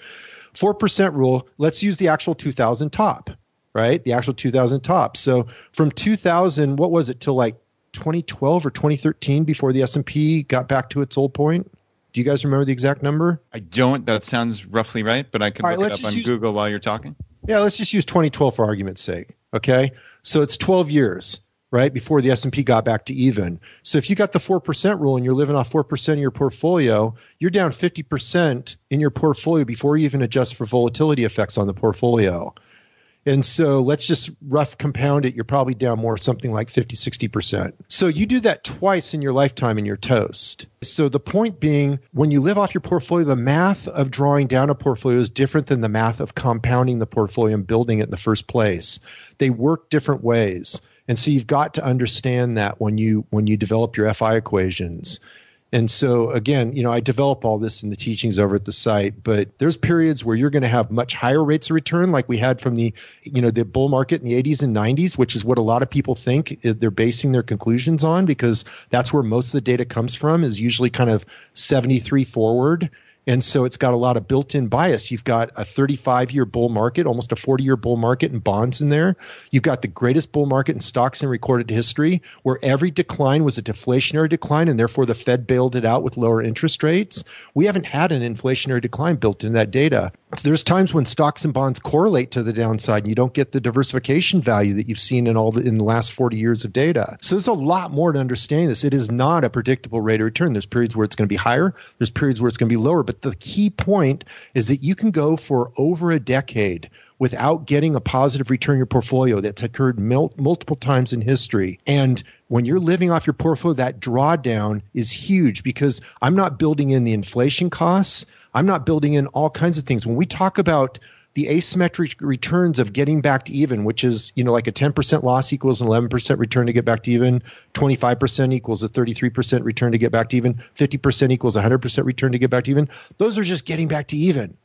Speaker 3: 4% rule, let's use the actual 2000 top, right? The actual 2000 top. So from 2000, what was it till like 2012 or 2013 before the S&P got back to its old point? Do you guys remember the exact number?
Speaker 4: I don't. That sounds roughly right, but I can look it up on use, Google while you're talking.
Speaker 3: Yeah, let's just use 2012 for argument's sake. Okay, so it's 12 years, right, before the S&P got back to even. So if you got the four percent rule and you're living off four percent of your portfolio, you're down 50 percent in your portfolio before you even adjust for volatility effects on the portfolio. And so let's just rough compound it. You're probably down more, something like 50, 60%. So you do that twice in your lifetime and you're toast. So the point being, when you live off your portfolio, the math of drawing down a portfolio is different than the math of compounding the portfolio and building it in the first place. They work different ways. And so you've got to understand that when you when you develop your FI equations. And so again, you know, I develop all this in the teachings over at the site, but there's periods where you're going to have much higher rates of return like we had from the, you know, the bull market in the 80s and 90s, which is what a lot of people think they're basing their conclusions on because that's where most of the data comes from is usually kind of 73 forward and so it's got a lot of built in bias. You've got a 35 year bull market, almost a 40 year bull market in bonds in there. You've got the greatest bull market in stocks in recorded history, where every decline was a deflationary decline, and therefore the Fed bailed it out with lower interest rates. We haven't had an inflationary decline built in that data. So there's times when stocks and bonds correlate to the downside, and you don't get the diversification value that you've seen in all the in the last 40 years of data. So there's a lot more to understanding this. It is not a predictable rate of return. There's periods where it's going to be higher, there's periods where it's going to be lower, but but the key point is that you can go for over a decade without getting a positive return your portfolio that's occurred mul- multiple times in history. And when you're living off your portfolio, that drawdown is huge because I'm not building in the inflation costs. I'm not building in all kinds of things. When we talk about the asymmetric returns of getting back to even, which is, you know, like a 10% loss equals an 11% return to get back to even, 25% equals a 33% return to get back to even, 50% equals 100% return to get back to even. Those are just getting back to even.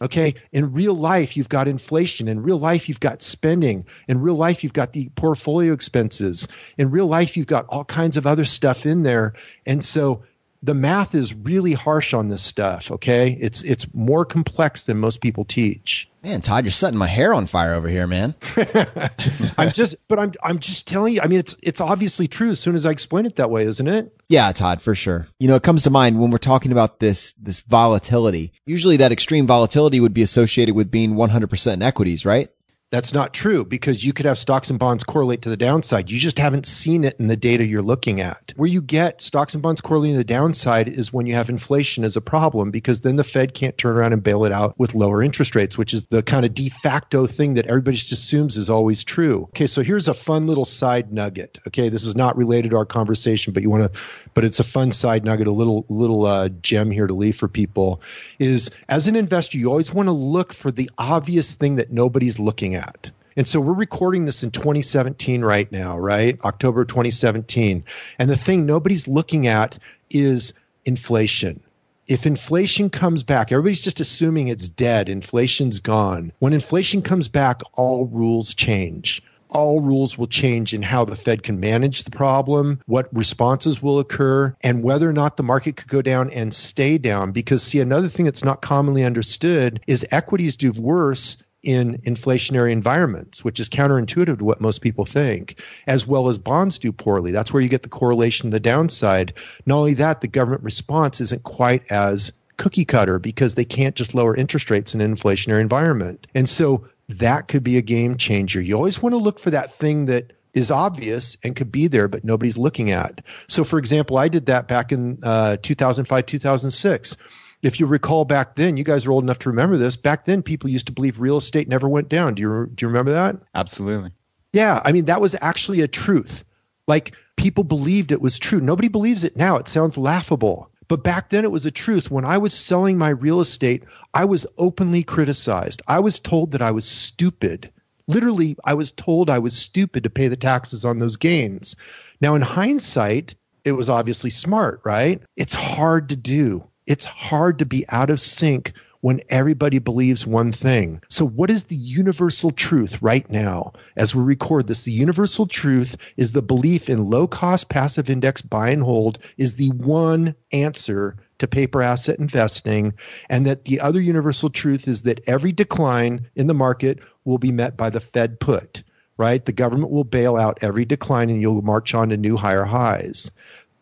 Speaker 3: Okay. In real life, you've got inflation. In real life, you've got spending. In real life, you've got the portfolio expenses. In real life, you've got all kinds of other stuff in there. And so the math is really harsh on this stuff. Okay, it's it's more complex than most people teach.
Speaker 2: Man, Todd, you're setting my hair on fire over here, man.
Speaker 3: I'm just, but I'm I'm just telling you. I mean, it's it's obviously true as soon as I explain it that way, isn't it?
Speaker 2: Yeah, Todd, for sure. You know, it comes to mind when we're talking about this this volatility. Usually, that extreme volatility would be associated with being 100% in equities, right?
Speaker 3: That's not true because you could have stocks and bonds correlate to the downside. You just haven't seen it in the data you're looking at. Where you get stocks and bonds correlating to the downside is when you have inflation as a problem because then the Fed can't turn around and bail it out with lower interest rates, which is the kind of de facto thing that everybody just assumes is always true. Okay, so here's a fun little side nugget. Okay, this is not related to our conversation, but you want to, but it's a fun side nugget, a little little uh, gem here to leave for people. Is as an investor, you always want to look for the obvious thing that nobody's looking at at. And so we're recording this in 2017 right now, right? October 2017. And the thing nobody's looking at is inflation. if inflation comes back, everybody's just assuming it's dead, inflation's gone. When inflation comes back, all rules change all rules will change in how the Fed can manage the problem, what responses will occur, and whether or not the market could go down and stay down. Because, see, another thing that's not commonly understood is equities do worse in inflationary environments, which is counterintuitive to what most people think, as well as bonds do poorly. That's where you get the correlation, the downside. Not only that, the government response isn't quite as cookie cutter because they can't just lower interest rates in an inflationary environment. And so that could be a game changer. You always want to look for that thing that is obvious and could be there, but nobody's looking at. So, for example, I did that back in uh, 2005, 2006. If you recall back then, you guys are old enough to remember this. Back then, people used to believe real estate never went down. Do you do you remember that?
Speaker 4: Absolutely.
Speaker 3: Yeah, I mean that was actually a truth. Like people believed it was true. Nobody believes it now. It sounds laughable. But back then it was a truth. When I was selling my real estate, I was openly criticized. I was told that I was stupid. Literally, I was told I was stupid to pay the taxes on those gains. Now, in hindsight, it was obviously smart, right? It's hard to do. It's hard to be out of sync when everybody believes one thing. So, what is the universal truth right now as we record this? The universal truth is the belief in low cost passive index buy and hold is the one answer to paper asset investing, and that the other universal truth is that every decline in the market will be met by the Fed put. Right? The government will bail out every decline and you'll march on to new higher highs.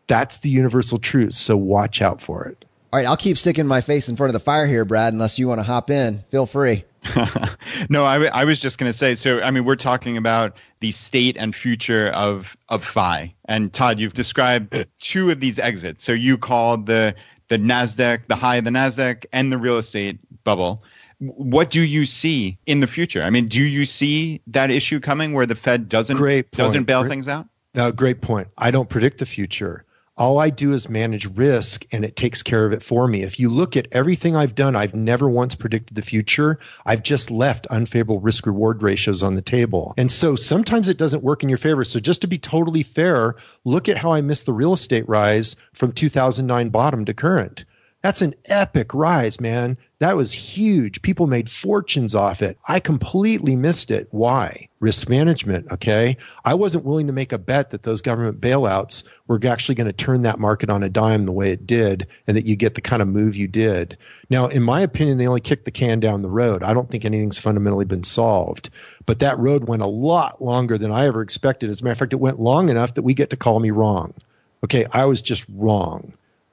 Speaker 3: That's the universal truth. So watch out for it.
Speaker 2: All right, I'll keep sticking my face in front of the fire here, Brad, unless you want to hop in. Feel free.
Speaker 4: no, I, I was just going to say. So, I mean, we're talking about the state and future of of FI. And Todd, you've described two of these exits. So, you called the the Nasdaq, the high of the Nasdaq, and the real estate bubble. What do you see in the future? I mean, do you see that issue coming where the Fed doesn't doesn't bail
Speaker 3: great,
Speaker 4: things out?
Speaker 3: No, great point. I don't predict the future all I do is manage risk and it takes care of it for me. If you look at everything I've done, I've never once predicted the future. I've just left unfavorable risk reward ratios on the table. And so sometimes it doesn't work in your favor. So just to be totally fair, look at how I missed the real estate rise from 2009 bottom to current. That's an epic rise, man. That was huge. People made fortunes off it. I completely missed it. Why? Risk management, okay? I wasn't willing to make a bet that those government bailouts were actually going to turn that market on a dime the way it did and that you get the kind of move you did. Now, in my opinion, they only kicked the can down the road. I don't think anything's fundamentally been solved. But that road went a lot longer than I ever expected. As a matter of fact, it went long enough that we get to call me wrong. Okay, I was just wrong.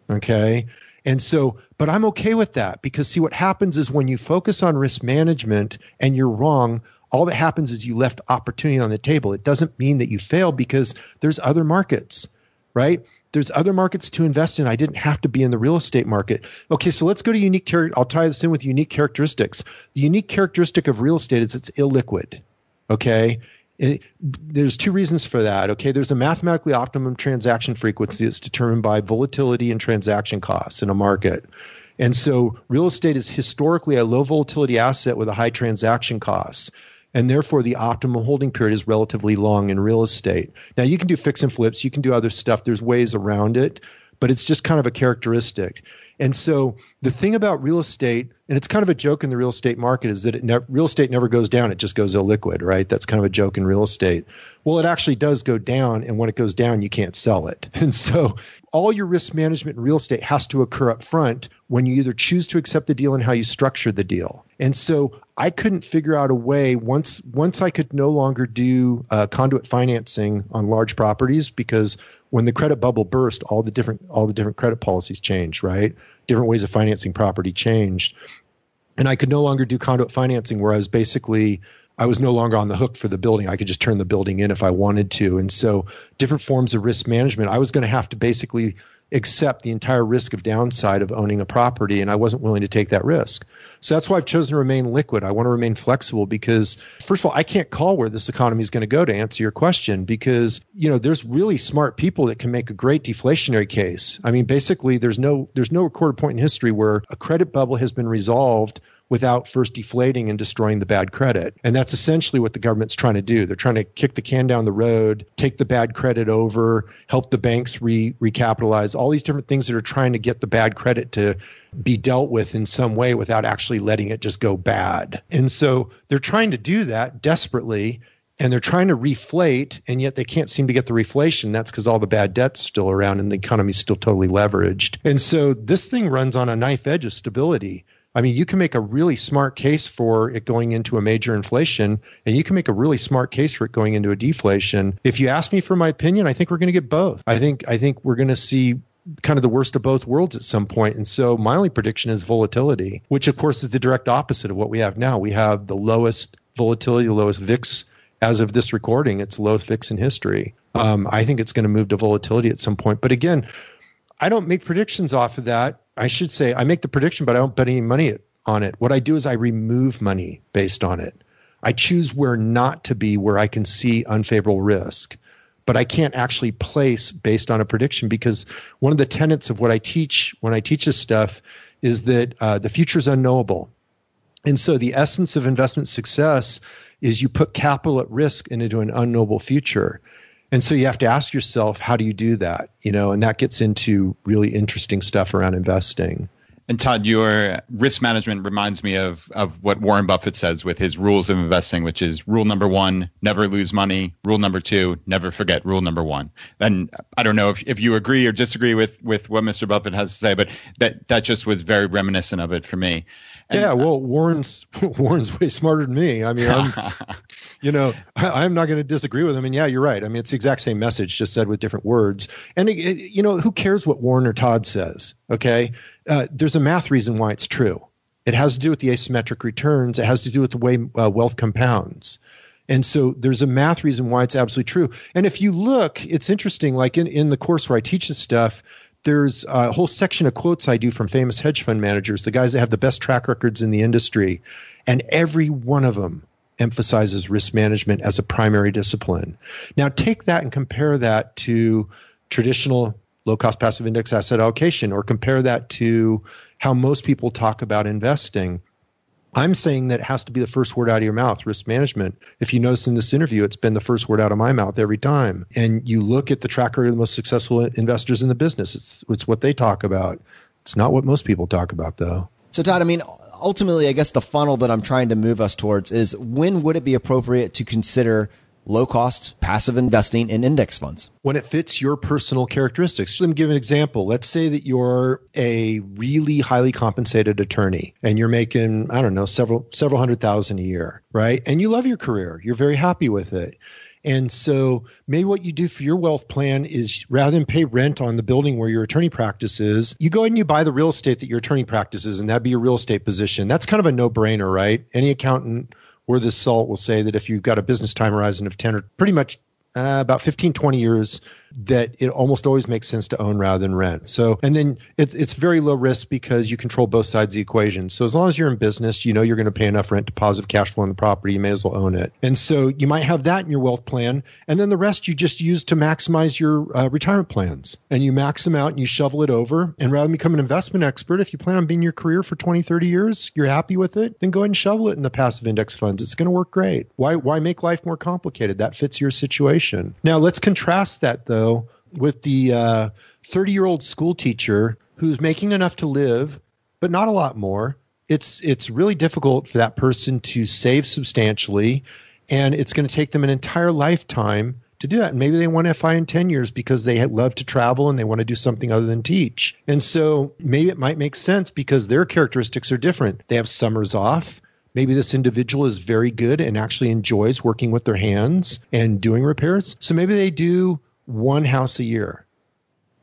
Speaker 3: Okay. And so, but I'm okay with that because see what happens is when you focus on risk management and you're wrong, all that happens is you left opportunity on the table. It doesn't mean that you failed because there's other markets, right? There's other markets to invest in. I didn't have to be in the real estate market. Okay, so let's go to unique. Char- I'll tie this in with unique characteristics. The unique characteristic of real estate is it's illiquid. Okay, it, there's two reasons for that. Okay, there's a mathematically optimum transaction frequency that's determined by volatility and transaction costs in a market. And so real estate is historically a low volatility asset with a high transaction costs. And therefore, the optimal holding period is relatively long in real estate. Now, you can do fix and flips, you can do other stuff. There's ways around it, but it's just kind of a characteristic. And so the thing about real estate, and it's kind of a joke in the real estate market, is that ne- real estate never goes down; it just goes illiquid, right? That's kind of a joke in real estate. Well, it actually does go down, and when it goes down, you can't sell it. And so all your risk management in real estate has to occur up front when you either choose to accept the deal and how you structure the deal. And so I couldn't figure out a way once once I could no longer do uh, conduit financing on large properties because when the credit bubble burst, all the different all the different credit policies changed, right? Different ways of financing property changed, and I could no longer do conduit financing where I was basically I was no longer on the hook for the building. I could just turn the building in if I wanted to. And so, different forms of risk management, I was going to have to basically accept the entire risk of downside of owning a property, and I wasn't willing to take that risk. So that's why I've chosen to remain liquid. I want to remain flexible because, first of all, I can't call where this economy is going to go to answer your question because, you know, there's really smart people that can make a great deflationary case. I mean, basically, there's no there's no recorded point in history where a credit bubble has been resolved without first deflating and destroying the bad credit. And that's essentially what the government's trying to do. They're trying to kick the can down the road, take the bad credit over, help the banks re- recapitalize, all these different things that are trying to get the bad credit to be dealt with in some way without actually letting it just go bad. And so they're trying to do that desperately and they're trying to reflate and yet they can't seem to get the reflation that's because all the bad debt's still around and the economy's still totally leveraged and so this thing runs on a knife edge of stability i mean you can make a really smart case for it going into a major inflation and you can make a really smart case for it going into a deflation if you ask me for my opinion i think we're going to get both i think i think we're going to see kind of the worst of both worlds at some point. And so my only prediction is volatility, which of course is the direct opposite of what we have now. We have the lowest volatility, the lowest VIX as of this recording, it's lowest VIX in history. Um, I think it's going to move to volatility at some point. But again, I don't make predictions off of that. I should say I make the prediction, but I don't bet any money on it. What I do is I remove money based on it. I choose where not to be where I can see unfavorable risk. But I can't actually place based on a prediction because one of the tenets of what I teach when I teach this stuff is that uh, the future is unknowable. And so the essence of investment success is you put capital at risk into an unknowable future. And so you have to ask yourself, how do you do that? You know, and that gets into really interesting stuff around investing.
Speaker 4: And Todd, your risk management reminds me of of what Warren Buffett says with his rules of investing, which is rule number one, never lose money. Rule number two, never forget rule number one. And I don't know if, if you agree or disagree with with what Mr. Buffett has to say, but that that just was very reminiscent of it for me.
Speaker 3: And, yeah, well, Warren's Warren's way smarter than me. I mean, I'm, you know, I, am not going to disagree with him. And yeah, you're right. I mean, it's the exact same message, just said with different words. And it, it, you know, who cares what Warren or Todd says? Okay, uh, there's a math reason why it's true. It has to do with the asymmetric returns. It has to do with the way uh, wealth compounds. And so there's a math reason why it's absolutely true. And if you look, it's interesting, like in, in the course where I teach this stuff, there's a whole section of quotes I do from famous hedge fund managers, the guys that have the best track records in the industry. And every one of them emphasizes risk management as a primary discipline. Now, take that and compare that to traditional low cost passive index asset allocation, or compare that to how most people talk about investing. I'm saying that it has to be the first word out of your mouth, risk management. If you notice in this interview, it's been the first word out of my mouth every time. And you look at the track record of the most successful investors in the business, it's, it's what they talk about. It's not what most people talk about, though.
Speaker 2: So, Todd, I mean, ultimately, I guess the funnel that I'm trying to move us towards is when would it be appropriate to consider low cost passive investing in index funds?
Speaker 3: When it fits your personal characteristics. Let me give an example. Let's say that you're a really highly compensated attorney and you're making, I don't know, several several hundred thousand a year, right? And you love your career. You're very happy with it. And so maybe what you do for your wealth plan is rather than pay rent on the building where your attorney practice is, you go and you buy the real estate that your attorney practices, and that'd be your real estate position. That's kind of a no brainer, right? Any accountant where this salt will say that if you've got a business time horizon of 10 or pretty much uh, about 15, 20 years that it almost always makes sense to own rather than rent. So, and then it's it's very low risk because you control both sides of the equation. So as long as you're in business, you know you're going to pay enough rent to positive cash flow on the property, you may as well own it. And so you might have that in your wealth plan, and then the rest you just use to maximize your uh, retirement plans. And you max them out and you shovel it over. And rather than become an investment expert, if you plan on being your career for 20, 30 years, you're happy with it, then go ahead and shovel it in the passive index funds. It's going to work great. Why why make life more complicated? That fits your situation. Now let's contrast that though with the 30 uh, year old school teacher who's making enough to live, but not a lot more. It's it's really difficult for that person to save substantially, and it's going to take them an entire lifetime to do that. And maybe they want FI in 10 years because they love to travel and they want to do something other than teach. And so maybe it might make sense because their characteristics are different. They have summers off. Maybe this individual is very good and actually enjoys working with their hands and doing repairs. So maybe they do one house a year,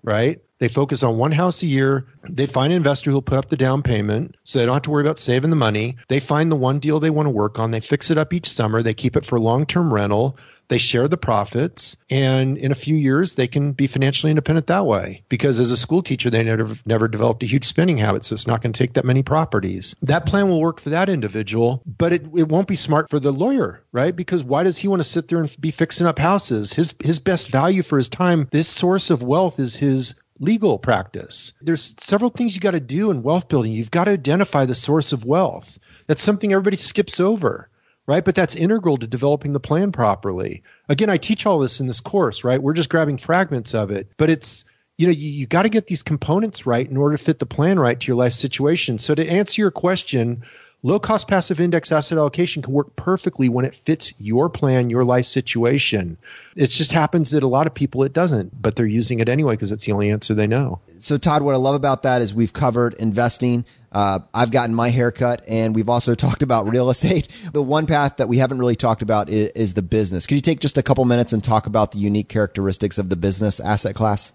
Speaker 3: right? They focus on one house a year. They find an investor who'll put up the down payment so they don't have to worry about saving the money. They find the one deal they want to work on. They fix it up each summer. They keep it for long term rental. They share the profits. And in a few years, they can be financially independent that way. Because as a school teacher, they never, never developed a huge spending habit. So it's not going to take that many properties. That plan will work for that individual, but it, it won't be smart for the lawyer, right? Because why does he want to sit there and be fixing up houses? His, his best value for his time, this source of wealth is his legal practice. There's several things you got to do in wealth building. You've got to identify the source of wealth. That's something everybody skips over, right? But that's integral to developing the plan properly. Again, I teach all this in this course, right? We're just grabbing fragments of it, but it's you know, you, you got to get these components right in order to fit the plan right to your life situation. So to answer your question, low cost passive index asset allocation can work perfectly when it fits your plan, your life situation. It just happens that a lot of people it doesn't, but they're using it anyway because it's the only answer they know.
Speaker 2: So Todd, what I love about that is we've covered investing. Uh, I've gotten my haircut and we've also talked about real estate. The one path that we haven't really talked about is, is the business. Could you take just a couple minutes and talk about the unique characteristics of the business asset class?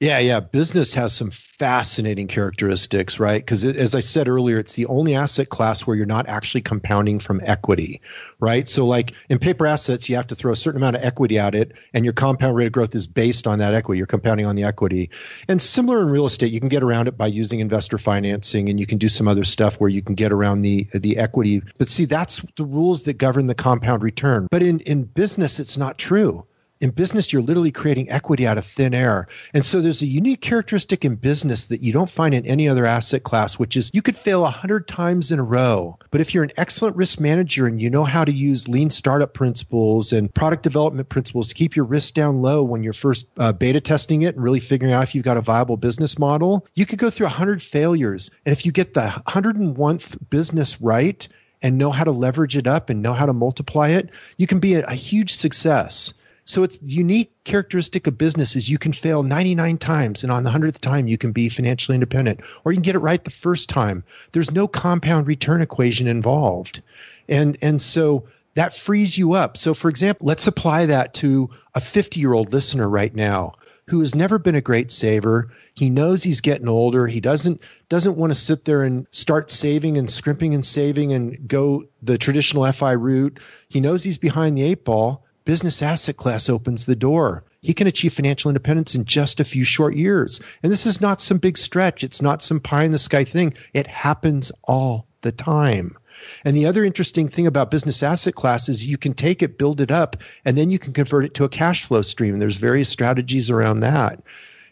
Speaker 3: Yeah, yeah. Business has some fascinating characteristics, right? Because as I said earlier, it's the only asset class where you're not actually compounding from equity, right? So, like in paper assets, you have to throw a certain amount of equity at it, and your compound rate of growth is based on that equity. You're compounding on the equity. And similar in real estate, you can get around it by using investor financing, and you can do some other stuff where you can get around the the equity. But see, that's the rules that govern the compound return. But in in business, it's not true in business, you're literally creating equity out of thin air. And so there's a unique characteristic in business that you don't find in any other asset class, which is you could fail a hundred times in a row. But if you're an excellent risk manager and you know how to use lean startup principles and product development principles to keep your risk down low when you're first uh, beta testing it and really figuring out if you've got a viable business model, you could go through a hundred failures. And if you get the 101th business right, and know how to leverage it up and know how to multiply it, you can be a, a huge success. So it's unique characteristic of business is you can fail 99 times and on the 100th time you can be financially independent or you can get it right the first time. There's no compound return equation involved. And and so that frees you up. So for example, let's apply that to a 50-year-old listener right now who has never been a great saver. He knows he's getting older. He doesn't doesn't want to sit there and start saving and scrimping and saving and go the traditional FI route. He knows he's behind the eight ball business asset class opens the door. He can achieve financial independence in just a few short years. And this is not some big stretch. It's not some pie in the sky thing. It happens all the time. And the other interesting thing about business asset class is you can take it, build it up, and then you can convert it to a cash flow stream. And there's various strategies around that.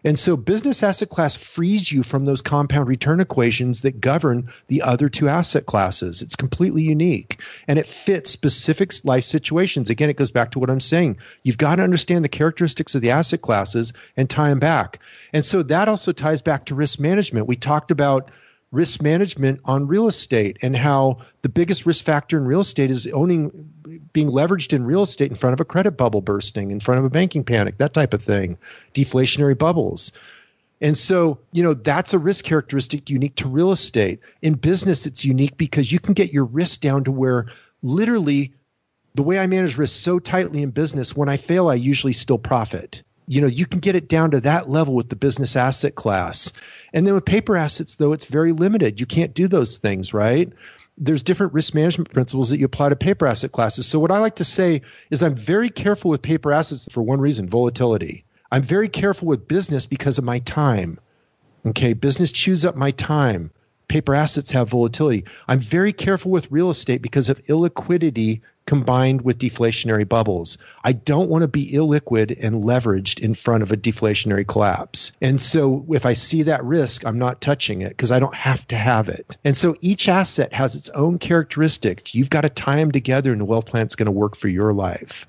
Speaker 3: And so business asset class frees you from those compound return equations that govern the other two asset classes. It's completely unique and it fits specific life situations. Again, it goes back to what I'm saying. You've got to understand the characteristics of the asset classes and tie them back. And so that also ties back to risk management. We talked about risk management on real estate and how the biggest risk factor in real estate is owning being leveraged in real estate in front of a credit bubble bursting in front of a banking panic that type of thing deflationary bubbles. And so you know that's a risk characteristic unique to real estate. In business it's unique because you can get your risk down to where literally the way i manage risk so tightly in business when i fail i usually still profit you know you can get it down to that level with the business asset class. And then with paper assets though it's very limited. You can't do those things right? There's different risk management principles that you apply to paper asset classes. So what i like to say is i'm very careful with paper assets for one reason volatility. I'm very careful with business because of my time. Okay business chews up my time. Paper assets have volatility. I'm very careful with real estate because of illiquidity combined with deflationary bubbles. I don't want to be illiquid and leveraged in front of a deflationary collapse. And so if I see that risk, I'm not touching it because I don't have to have it. And so each asset has its own characteristics. You've got to tie them together and the well plan is going to work for your life.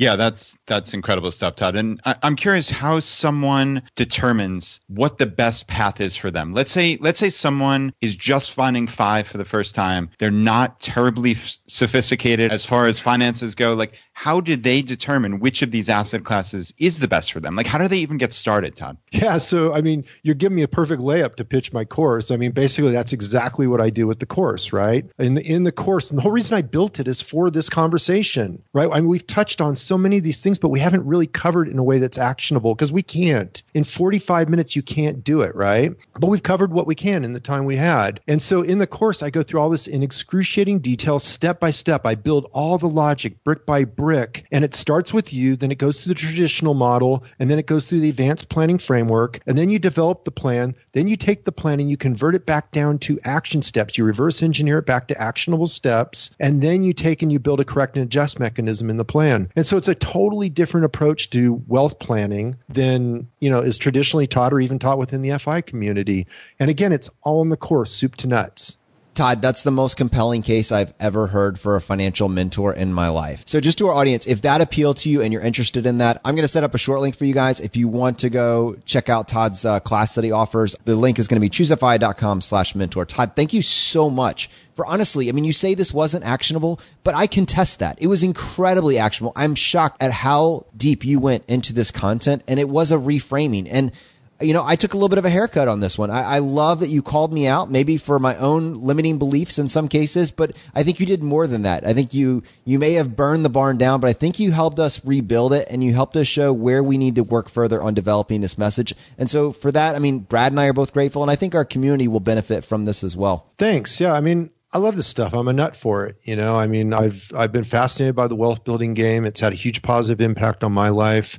Speaker 4: Yeah, that's that's incredible stuff, Todd. And I, am curious how someone determines what the best path is for them. Let's say let's say someone is just finding FI for the first time. They're not terribly f- sophisticated as far as finances go. Like, how did they determine which of these asset classes is the best for them? Like, how do they even get started, Todd?
Speaker 3: Yeah, so I mean, you're giving me a perfect layup to pitch my course. I mean, basically, that's exactly what I do with the course, right? In the, in the course, and the whole reason I built it is for this conversation, right? I mean, we've touched on so many of these things, but we haven't really covered in a way that's actionable because we can't. In 45 minutes, you can't do it, right? But we've covered what we can in the time we had. And so in the course, I go through all this in excruciating detail, step by step. I build all the logic brick by brick brick and it starts with you then it goes through the traditional model and then it goes through the advanced planning framework and then you develop the plan then you take the plan and you convert it back down to action steps. You reverse engineer it back to actionable steps and then you take and you build a correct and adjust mechanism in the plan. And so it's a totally different approach to wealth planning than you know is traditionally taught or even taught within the FI community. And again it's all in the course soup to nuts
Speaker 2: Todd, that's the most compelling case I've ever heard for a financial mentor in my life. So just to our audience, if that appealed to you and you're interested in that, I'm going to set up a short link for you guys. If you want to go check out Todd's uh, class that he offers, the link is going to be choosefi.com slash mentor. Todd, thank you so much for honestly, I mean, you say this wasn't actionable, but I contest that. It was incredibly actionable. I'm shocked at how deep you went into this content and it was a reframing. And you know, I took a little bit of a haircut on this one. I, I, love that you called me out, maybe for my own limiting beliefs in some cases, but I think you did more than that. I think you you may have burned the barn down, but I think you helped us rebuild it and you helped us show where we need to work further on developing this message. And so for that, I mean, Brad and I are both grateful, and I think our community will benefit from this as well.
Speaker 3: Thanks. Yeah, I mean, I love this stuff. I'm a nut for it. You know, I mean, I've I've been fascinated by the wealth building game. It's had a huge positive impact on my life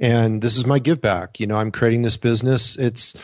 Speaker 3: and this is my give back. You know, I'm creating this business. It's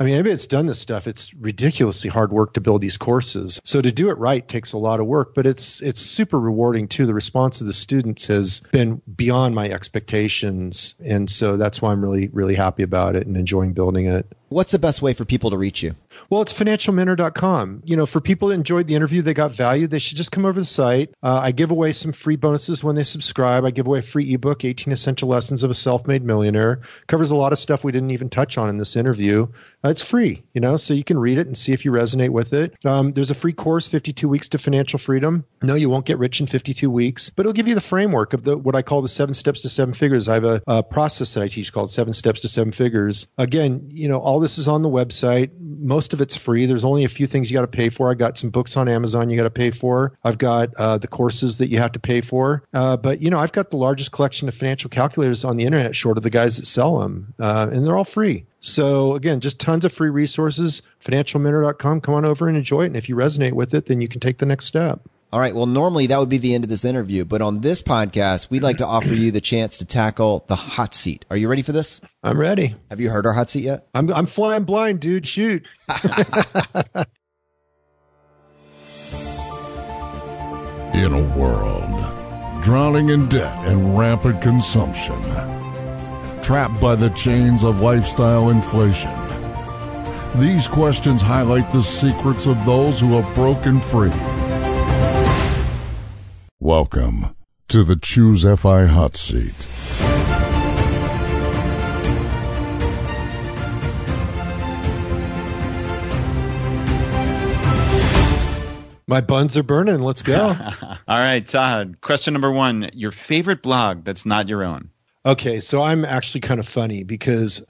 Speaker 3: I mean, anybody that's done this stuff, it's ridiculously hard work to build these courses. So to do it right takes a lot of work, but it's it's super rewarding too. The response of the students has been beyond my expectations, and so that's why I'm really really happy about it and enjoying building it.
Speaker 2: What's the best way for people to reach you?
Speaker 3: Well, it's financialmentor.com. You know, for people that enjoyed the interview, they got value, they should just come over to the site. Uh, I give away some free bonuses when they subscribe. I give away a free ebook, 18 Essential Lessons of a Self-Made Millionaire. Covers a lot of stuff we didn't even touch on in this interview. Uh, it's free, you know, so you can read it and see if you resonate with it. Um, there's a free course, 52 Weeks to Financial Freedom. No, you won't get rich in 52 weeks, but it'll give you the framework of the what I call the seven steps to seven figures. I have a, a process that I teach called Seven Steps to Seven Figures. Again, you know, all this is on the website. Most of it's free. There's only a few things you got to pay for. I got some books on Amazon you got to pay for. I've got uh, the courses that you have to pay for. Uh, but you know, I've got the largest collection of financial calculators on the internet, short of the guys that sell them, uh, and they're all free. So again, just tons of free resources. Financialmentor.com. Come on over and enjoy it. And if you resonate with it, then you can take the next step.
Speaker 2: All right. Well, normally that would be the end of this interview, but on this podcast, we'd like to offer you the chance to tackle the hot seat. Are you ready for this?
Speaker 3: I'm ready.
Speaker 2: Have you heard our hot seat yet?
Speaker 3: I'm I'm flying blind, dude. Shoot.
Speaker 1: in a world drowning in debt and rampant consumption, trapped by the chains of lifestyle inflation. These questions highlight the secrets of those who have broken free Welcome to the Choose FI Hot Seat.
Speaker 3: My buns are burning. Let's go.
Speaker 4: All right, Todd. Question number one Your favorite blog that's not your own?
Speaker 3: Okay, so I'm actually kind of funny because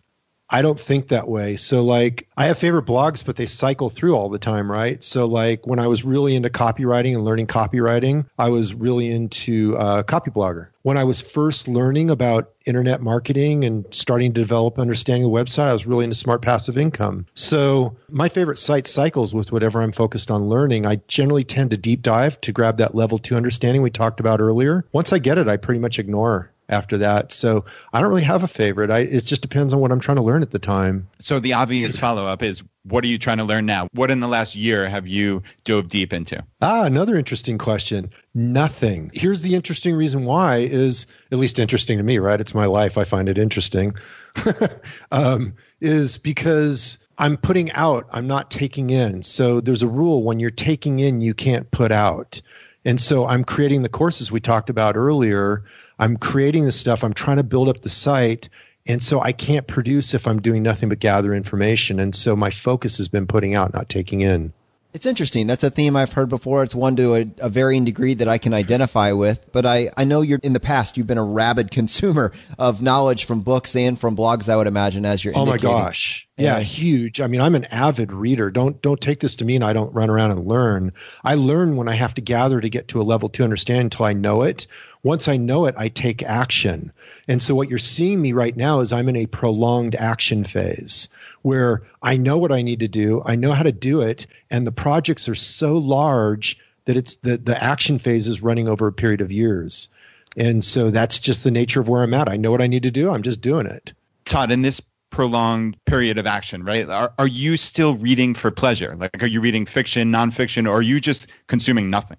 Speaker 3: I don't think that way. So like I have favorite blogs, but they cycle through all the time, right? So like when I was really into copywriting and learning copywriting, I was really into uh, Copyblogger. When I was first learning about internet marketing and starting to develop understanding the website, I was really into smart passive income. So my favorite site cycles with whatever I'm focused on learning. I generally tend to deep dive to grab that level two understanding we talked about earlier. Once I get it, I pretty much ignore after that. So I don't really have a favorite. I, it just depends on what I'm trying to learn at the time.
Speaker 4: So the obvious follow up is what are you trying to learn now? What in the last year have you dove deep into?
Speaker 3: Ah, another interesting question. Nothing. Here's the interesting reason why is at least interesting to me, right? It's my life. I find it interesting. um, is because I'm putting out, I'm not taking in. So there's a rule when you're taking in, you can't put out. And so I'm creating the courses we talked about earlier I'm creating this stuff. I'm trying to build up the site. And so I can't produce if I'm doing nothing but gather information. And so my focus has been putting out, not taking in.
Speaker 2: It's interesting. That's a theme I've heard before. It's one to a, a, varying degree that I can identify with. But I, I know you're in the past, you've been a rabid consumer of knowledge from books and from blogs, I would imagine, as you're
Speaker 3: Oh my gosh. Yeah, yeah, huge. I mean, I'm an avid reader. Don't don't take this to mean I don't run around and learn. I learn when I have to gather to get to a level two understand until I know it. Once I know it, I take action. And so what you're seeing me right now is I'm in a prolonged action phase where I know what I need to do, I know how to do it, and the projects are so large that it's the, the action phase is running over a period of years. And so that's just the nature of where I'm at. I know what I need to do, I'm just doing it.
Speaker 4: Todd, in this prolonged period of action, right? Are, are you still reading for pleasure? Like, are you reading fiction, nonfiction, or are you just consuming nothing?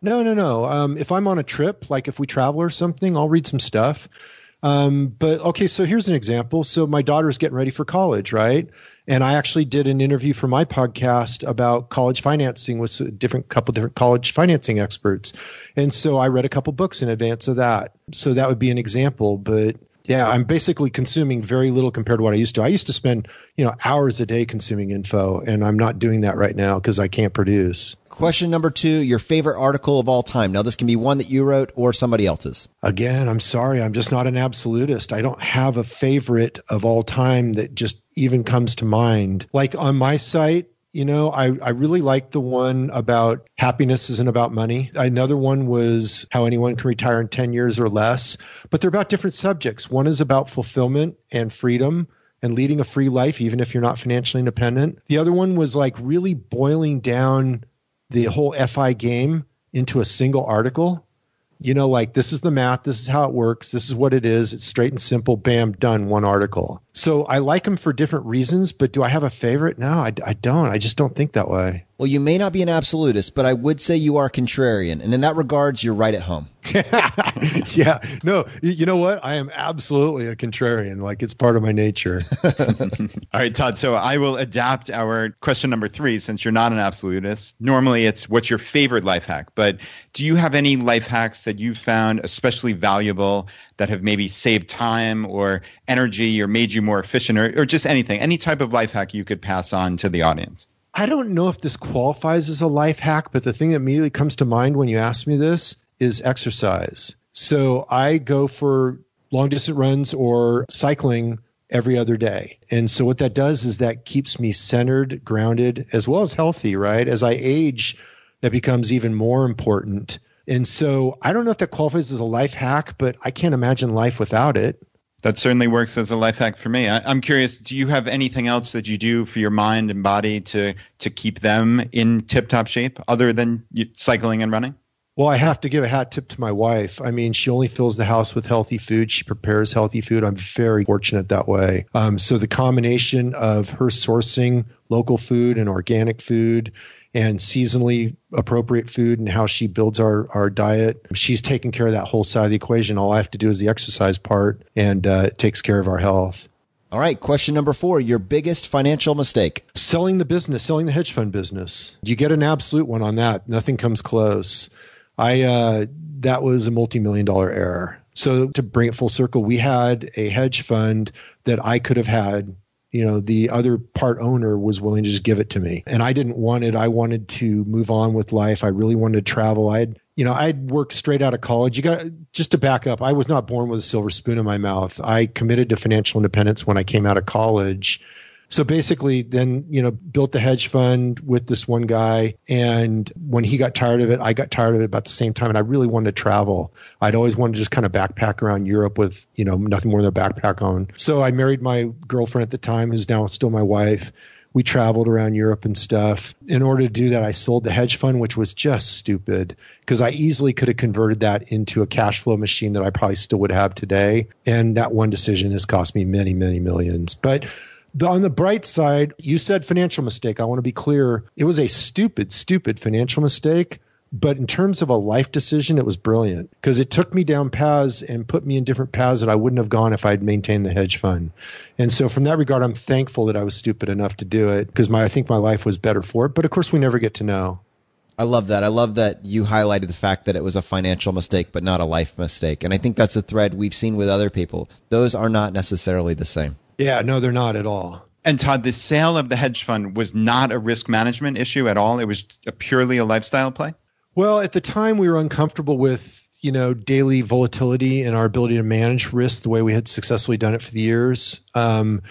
Speaker 3: No, no, no. Um, if I'm on a trip, like if we travel or something, I'll read some stuff. Um, but okay, so here's an example. So my daughter's getting ready for college, right? And I actually did an interview for my podcast about college financing with a different couple different college financing experts. And so I read a couple books in advance of that. So that would be an example. But yeah, I'm basically consuming very little compared to what I used to. I used to spend, you know, hours a day consuming info, and I'm not doing that right now because I can't produce.
Speaker 2: Question number two, your favorite article of all time. Now, this can be one that you wrote or somebody else's.
Speaker 3: Again, I'm sorry. I'm just not an absolutist. I don't have a favorite of all time that just even comes to mind. Like on my site, you know, I, I really like the one about happiness isn't about money. Another one was how anyone can retire in 10 years or less, but they're about different subjects. One is about fulfillment and freedom and leading a free life, even if you're not financially independent. The other one was like really boiling down the whole FI game into a single article you know, like this is the math, this is how it works, this is what it is. It's straight and simple, bam, done, one article. So I like them for different reasons, but do I have a favorite? No, I, I don't. I just don't think that way.
Speaker 2: Well, you may not be an absolutist, but I would say you are contrarian. And in that regards, you're right at home.
Speaker 3: yeah. No, you know what? I am absolutely a contrarian. Like it's part of my nature.
Speaker 4: All right, Todd. So I will adapt our question number three since you're not an absolutist. Normally it's what's your favorite life hack? But do you have any life hacks that you found especially valuable that have maybe saved time or energy or made you more efficient or, or just anything? Any type of life hack you could pass on to the audience?
Speaker 3: I don't know if this qualifies as a life hack, but the thing that immediately comes to mind when you ask me this is exercise. So I go for long distance runs or cycling every other day. And so what that does is that keeps me centered, grounded, as well as healthy, right? As I age, that becomes even more important. And so I don't know if that qualifies as a life hack, but I can't imagine life without it.
Speaker 4: That certainly works as a life hack for me. I, am curious, do you have anything else that you do for your mind and body to to keep them in tip top shape other than cycling and running?
Speaker 3: Well, I have to give a hat tip to my wife. I mean, she only fills the house with healthy food. She prepares healthy food. I'm very fortunate that way. Um, so the combination of her sourcing local food and organic food and seasonally appropriate food and how she builds our, our diet. She's taking care of that whole side of the equation. All I have to do is the exercise part and uh, it takes care of our health.
Speaker 2: All right, question number four your biggest financial mistake.
Speaker 3: Selling the business, selling the hedge fund business. You get an absolute one on that. Nothing comes close. I uh, that was a multi-million dollar error. So to bring it full circle, we had a hedge fund that I could have had. You know, the other part owner was willing to just give it to me, and I didn't want it. I wanted to move on with life. I really wanted to travel. I had, you know, I'd worked straight out of college. You got just to back up. I was not born with a silver spoon in my mouth. I committed to financial independence when I came out of college so basically, then, you know, built the hedge fund with this one guy. And when he got tired of it, I got tired of it about the same time. And I really wanted to travel. I'd always wanted to just kind of backpack around Europe with, you know, nothing more than a backpack on. So I married my girlfriend at the time, who's now still my wife we traveled around Europe and stuff. In order to do that, I sold the hedge fund, which was just stupid because I easily could have converted that into a cash flow machine that I probably still would have today. And that one decision has cost me many, many millions. But the, on the bright side, you said financial mistake. I want to be clear. It was a stupid, stupid financial mistake. But in terms of a life decision, it was brilliant because it took me down paths and put me in different paths that I wouldn't have gone if I'd maintained the hedge fund. And so, from that regard, I'm thankful that I was stupid enough to do it because I think my life was better for it. But of course, we never get to know.
Speaker 2: I love that. I love that you highlighted the fact that it was a financial mistake, but not a life mistake. And I think that's a thread we've seen with other people. Those are not necessarily the same.
Speaker 3: Yeah, no, they're not at all.
Speaker 4: And Todd, the sale of the hedge fund was not a risk management issue at all. It was a purely a lifestyle play.
Speaker 3: Well, at the time, we were uncomfortable with you know daily volatility and our ability to manage risk the way we had successfully done it for the years. Um,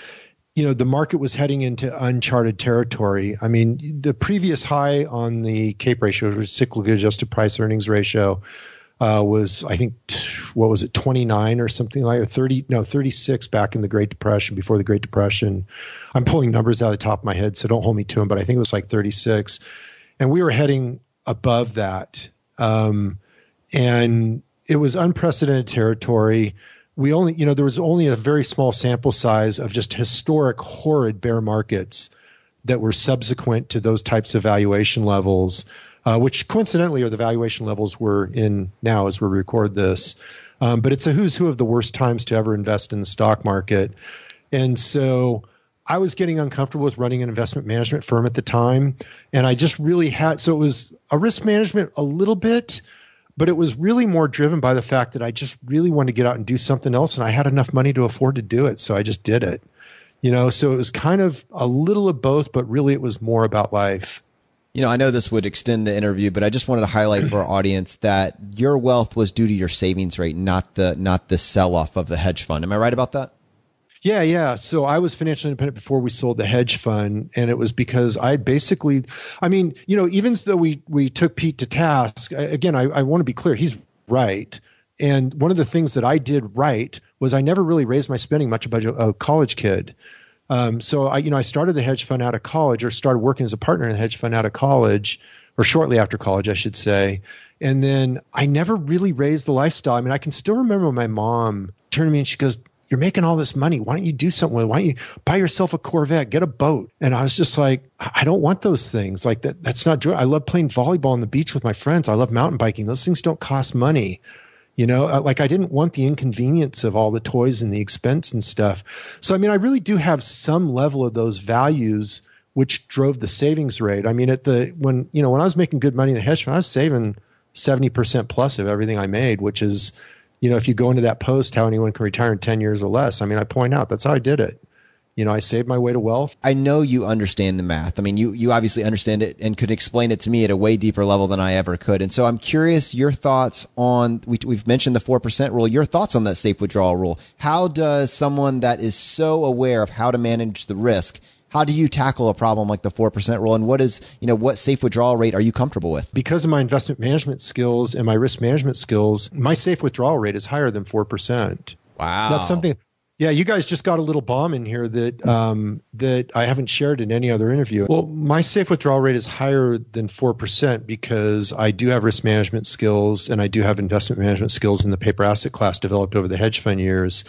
Speaker 3: you know, the market was heading into uncharted territory. I mean, the previous high on the CAPE ratio, which was cyclical adjusted price earnings ratio, uh, was I think what was it 29 or something like or 30 no 36 back in the Great Depression before the Great Depression. I'm pulling numbers out of the top of my head, so don't hold me to them, but I think it was like 36, and we were heading above that, um, and it was unprecedented territory. We only you know there was only a very small sample size of just historic horrid bear markets that were subsequent to those types of valuation levels uh, which coincidentally are the valuation levels we're in now as we record this. Um, but it's a who's who of the worst times to ever invest in the stock market. And so I was getting uncomfortable with running an investment management firm at the time. And I just really had, so it was a risk management a little bit, but it was really more driven by the fact that I just really wanted to get out and do something else. And I had enough money to afford to do it. So I just did it. You know, so it was kind of a little of both, but really it was more about life.
Speaker 2: You know, I know this would extend the interview, but I just wanted to highlight for our audience that your wealth was due to your savings rate, not the not the sell off of the hedge fund. Am I right about that?
Speaker 3: Yeah, yeah. So I was financially independent before we sold the hedge fund, and it was because I basically, I mean, you know, even though we we took Pete to task, again, I, I want to be clear, he's right. And one of the things that I did right was I never really raised my spending much about a college kid. Um, so I, you know, I started the hedge fund out of college, or started working as a partner in the hedge fund out of college, or shortly after college, I should say. And then I never really raised the lifestyle. I mean, I can still remember my mom turned to me and she goes, "You're making all this money. Why don't you do something with it? Why don't you buy yourself a Corvette, get a boat?" And I was just like, "I don't want those things. Like that. That's not. I love playing volleyball on the beach with my friends. I love mountain biking. Those things don't cost money." You know, uh, like I didn't want the inconvenience of all the toys and the expense and stuff. So, I mean, I really do have some level of those values which drove the savings rate. I mean, at the when you know when I was making good money in the hedge fund, I was saving seventy percent plus of everything I made, which is, you know, if you go into that post, how anyone can retire in ten years or less. I mean, I point out that's how I did it you know, I saved my way to wealth.
Speaker 2: I know you understand the math. I mean, you, you obviously understand it and could explain it to me at a way deeper level than I ever could. And so I'm curious your thoughts on, we, we've mentioned the 4% rule, your thoughts on that safe withdrawal rule. How does someone that is so aware of how to manage the risk how do you tackle a problem like the 4% rule and what is you know what safe withdrawal rate are you comfortable with
Speaker 3: because of my investment management skills and my risk management skills my safe withdrawal rate is higher than 4%
Speaker 2: wow
Speaker 3: that's something yeah, you guys just got a little bomb in here that um, that I haven't shared in any other interview. Well, my safe withdrawal rate is higher than four percent because I do have risk management skills and I do have investment management skills in the paper asset class developed over the hedge fund years.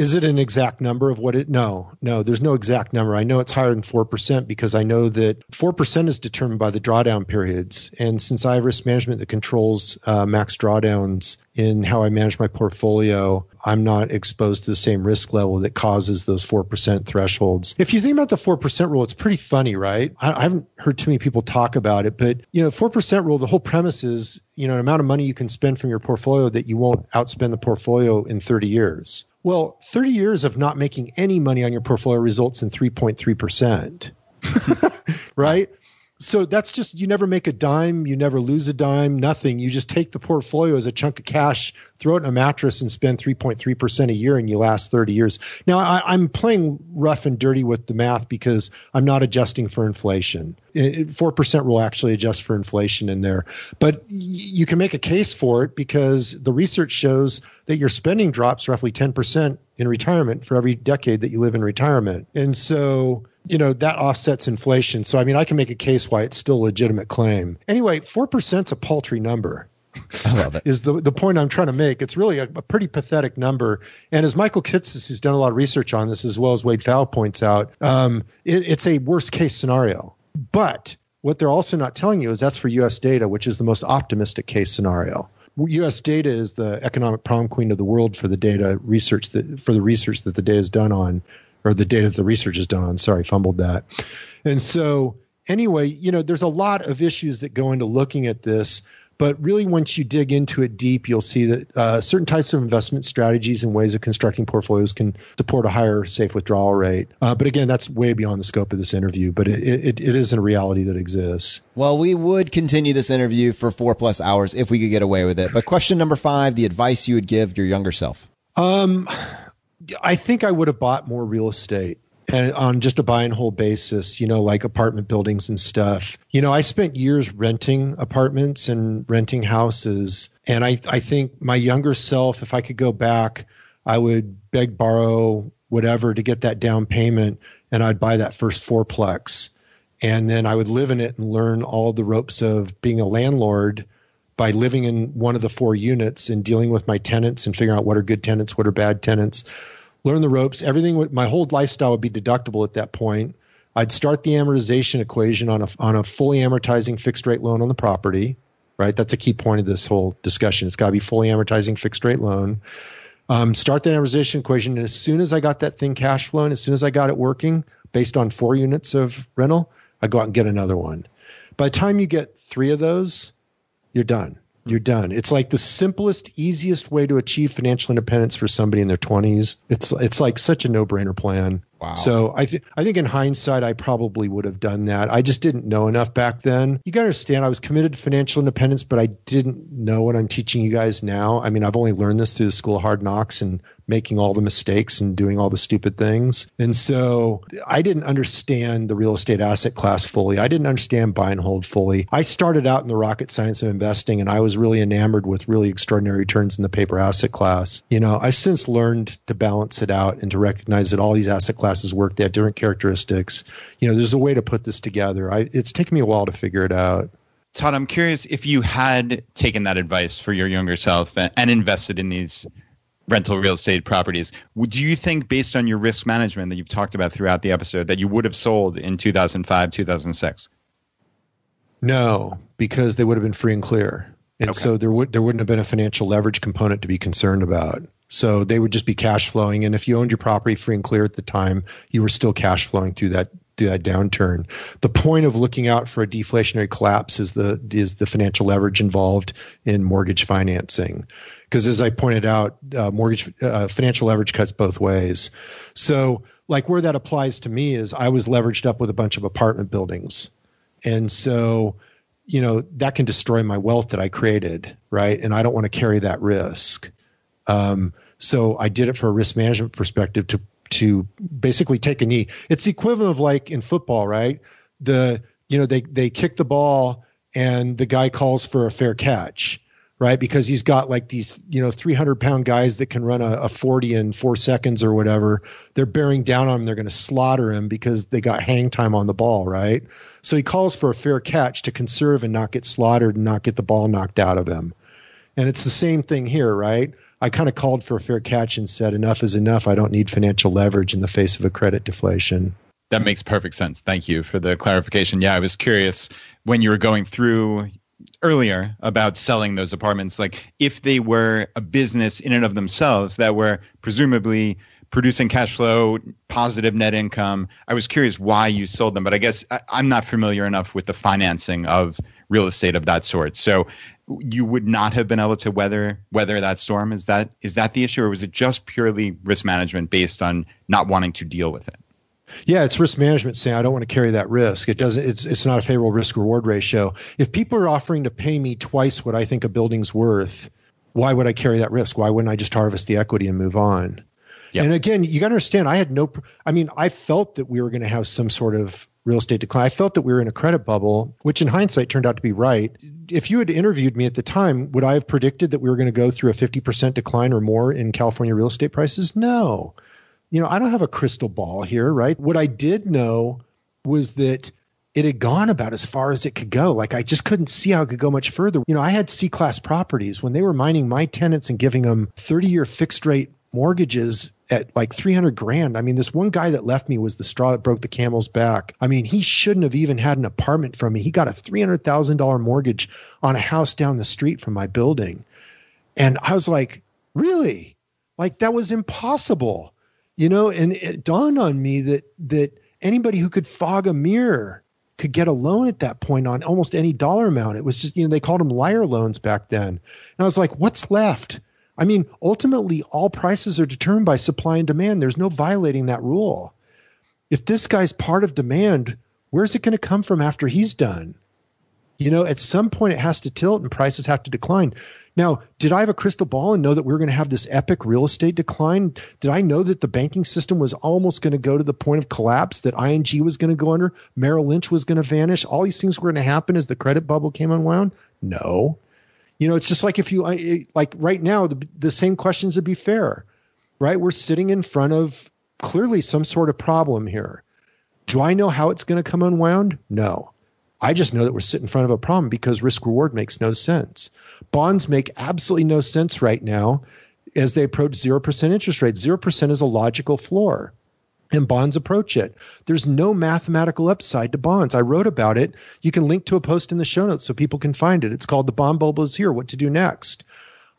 Speaker 3: Is it an exact number of what it? No, no, there's no exact number. I know it's higher than 4% because I know that 4% is determined by the drawdown periods. And since I have risk management that controls uh, max drawdowns in how I manage my portfolio, I'm not exposed to the same risk level that causes those 4% thresholds. If you think about the 4% rule, it's pretty funny, right? I, I haven't heard too many people talk about it, but you know, 4% rule, the whole premise is, you know, an amount of money you can spend from your portfolio that you won't outspend the portfolio in 30 years. Well, 30 years of not making any money on your portfolio results in 3.3%. right? So that's just you never make a dime, you never lose a dime, nothing. You just take the portfolio as a chunk of cash, throw it in a mattress, and spend 3.3% a year, and you last 30 years. Now, I, am playing rough and dirty with the math because I'm not adjusting for inflation. It, 4% will actually adjust for inflation in there. But you can make a case for it because the research shows that your spending drops roughly 10% in retirement for every decade that you live in retirement. And so you know that offsets inflation. So I mean, I can make a case why it's still a legitimate claim. Anyway, 4% is a paltry number.
Speaker 2: I love it.
Speaker 3: is the the point I'm trying to make? It's really a, a, pretty pathetic number. And as Michael Kitces, who's done a lot of research on this, as well as Wade Pfau points out, um, it, it's a worst case scenario. But what they're also not telling you is that's for U.S. data, which is the most optimistic case scenario. U.S. data is the economic prom queen of the world for the data research that for the research that the data is done on or the data that the research is done on. Sorry, fumbled that. And so, anyway, you know, there's a lot of issues that go into looking at this. But really, once you dig into it deep, you'll see that uh, certain types of investment strategies and ways of constructing portfolios can support a higher safe withdrawal rate. Uh, but again, that's way beyond the scope of this interview, but it, it, it is a reality that exists.
Speaker 2: Well, we would continue this interview for four plus hours if we could get away with it. But question number five the advice you would give your younger self?
Speaker 3: Um, I think I would have bought more real estate and on just a buy and hold basis, you know, like apartment buildings and stuff. You know, I spent years renting apartments and renting houses. And I, I think my younger self, if I could go back, I would beg, borrow, whatever to get that down payment. And I'd buy that first fourplex. And then I would live in it and learn all the ropes of being a landlord by living in one of the four units and dealing with my tenants and figuring out what are good tenants, what are bad tenants, learn the ropes. Everything, would, my whole lifestyle would be deductible at that point. I'd start the amortization equation on a on a fully amortizing fixed rate loan on the property, right? That's a key point of this whole discussion. It's got to be fully amortizing fixed rate loan. Um, start the amortization equation. And as soon as I got that thing cash flowing, as soon as I got it working based on four units of rental, I go out and get another one. By the time you get three of those, you're done. You're done. It's like the simplest, easiest way to achieve financial independence for somebody in their 20s. It's it's like such a no-brainer plan.
Speaker 2: Wow.
Speaker 3: So I think I think in hindsight, I probably would have done that. I just didn't know enough back then. You got to understand, I was committed to financial independence, but I didn't know what I'm teaching you guys now. I mean, I've only learned this through the school of hard knocks and making all the mistakes and doing all the stupid things. And so I didn't understand the real estate asset class fully. I didn't understand buy and hold fully. I started out in the rocket science of investing, and I was really enamored with really extraordinary returns in the paper asset class. You know, I've since learned to balance it out and to recognize that all these asset classes classes work. They have different characteristics. You know, there's a way to put this together. I, it's taken me a while to figure it out.
Speaker 4: Todd, I'm curious if you had taken that advice for your younger self and, and invested in these rental real estate properties. Would you think, based on your risk management that you've talked about throughout the episode, that you would have sold in 2005, 2006?
Speaker 3: No, because they would have been free and clear, and okay. so there would there wouldn't have been a financial leverage component to be concerned about. So they would just be cash flowing. And if you owned your property free and clear at the time, you were still cash flowing through that that downturn. The point of looking out for a deflationary collapse is the is the financial leverage involved in mortgage financing. Because as I pointed out, uh, mortgage uh, financial leverage cuts both ways. So like where that applies to me is I was leveraged up with a bunch of apartment buildings. And so you know that can destroy my wealth that I created, right? And I don't want to carry that risk. Um, so I did it for a risk management perspective to to basically take a knee. It's the equivalent of like in football, right? The you know they they kick the ball and the guy calls for a fair catch, right? Because he's got like these you know 300 pound guys that can run a, a 40 in four seconds or whatever. They're bearing down on him. They're going to slaughter him because they got hang time on the ball, right? So he calls for a fair catch to conserve and not get slaughtered and not get the ball knocked out of him. And it's the same thing here, right? I kind of called for a fair catch and said, enough is enough. I don't need financial leverage in the face of a credit deflation.
Speaker 4: That makes perfect sense. Thank you for the clarification. Yeah, I was curious when you were going through earlier about selling those apartments, like if they were a business in and of themselves that were presumably producing cash flow, positive net income. I was curious why you sold them, but I guess I, am not familiar enough with the financing of real estate of that sort. So you would not have been able to weather weather that storm. Is that is that the issue, or was it just purely risk management based on not wanting to deal with it?
Speaker 3: Yeah, it's risk management saying I don't want to carry that risk. It doesn't. It's it's not a favorable risk reward ratio. If people are offering to pay me twice what I think a building's worth, why would I carry that risk? Why wouldn't I just harvest the equity and move on? Yep. And again, you got to understand, I had no. I mean, I felt that we were going to have some sort of real estate decline. I felt that we were in a credit bubble, which in hindsight turned out to be right. If you had interviewed me at the time, would I have predicted that we were going to go through a 50% decline or more in California real estate prices? No. You know, I don't have a crystal ball here, right? What I did know was that it had gone about as far as it could go. Like I just couldn't see how it could go much further. You know, I had C class properties when they were mining my tenants and giving them 30 year fixed rate mortgages at like 300 grand. I mean, this one guy that left me was the straw that broke the camel's back. I mean, he shouldn't have even had an apartment from me. He got a $300,000 mortgage on a house down the street from my building. And I was like, really? Like that was impossible. You know, and it dawned on me that that anybody who could fog a mirror could get a loan at that point on almost any dollar amount. It was just, you know, they called them liar loans back then. And I was like, what's left? I mean, ultimately, all prices are determined by supply and demand. There's no violating that rule. If this guy's part of demand, where's it going to come from after he's done? You know, at some point it has to tilt and prices have to decline. Now, did I have a crystal ball and know that we were going to have this epic real estate decline? Did I know that the banking system was almost going to go to the point of collapse, that ING was going to go under, Merrill Lynch was going to vanish? All these things were going to happen as the credit bubble came unwound? No. You know, it's just like if you like right now, the, the same questions would be fair, right? We're sitting in front of clearly some sort of problem here. Do I know how it's going to come unwound? No. I just know that we're sitting in front of a problem because risk reward makes no sense. Bonds make absolutely no sense right now as they approach 0% interest rates. 0% is a logical floor. And bonds approach it. There's no mathematical upside to bonds. I wrote about it. You can link to a post in the show notes so people can find it. It's called The Bond Bubble is Here What to Do Next.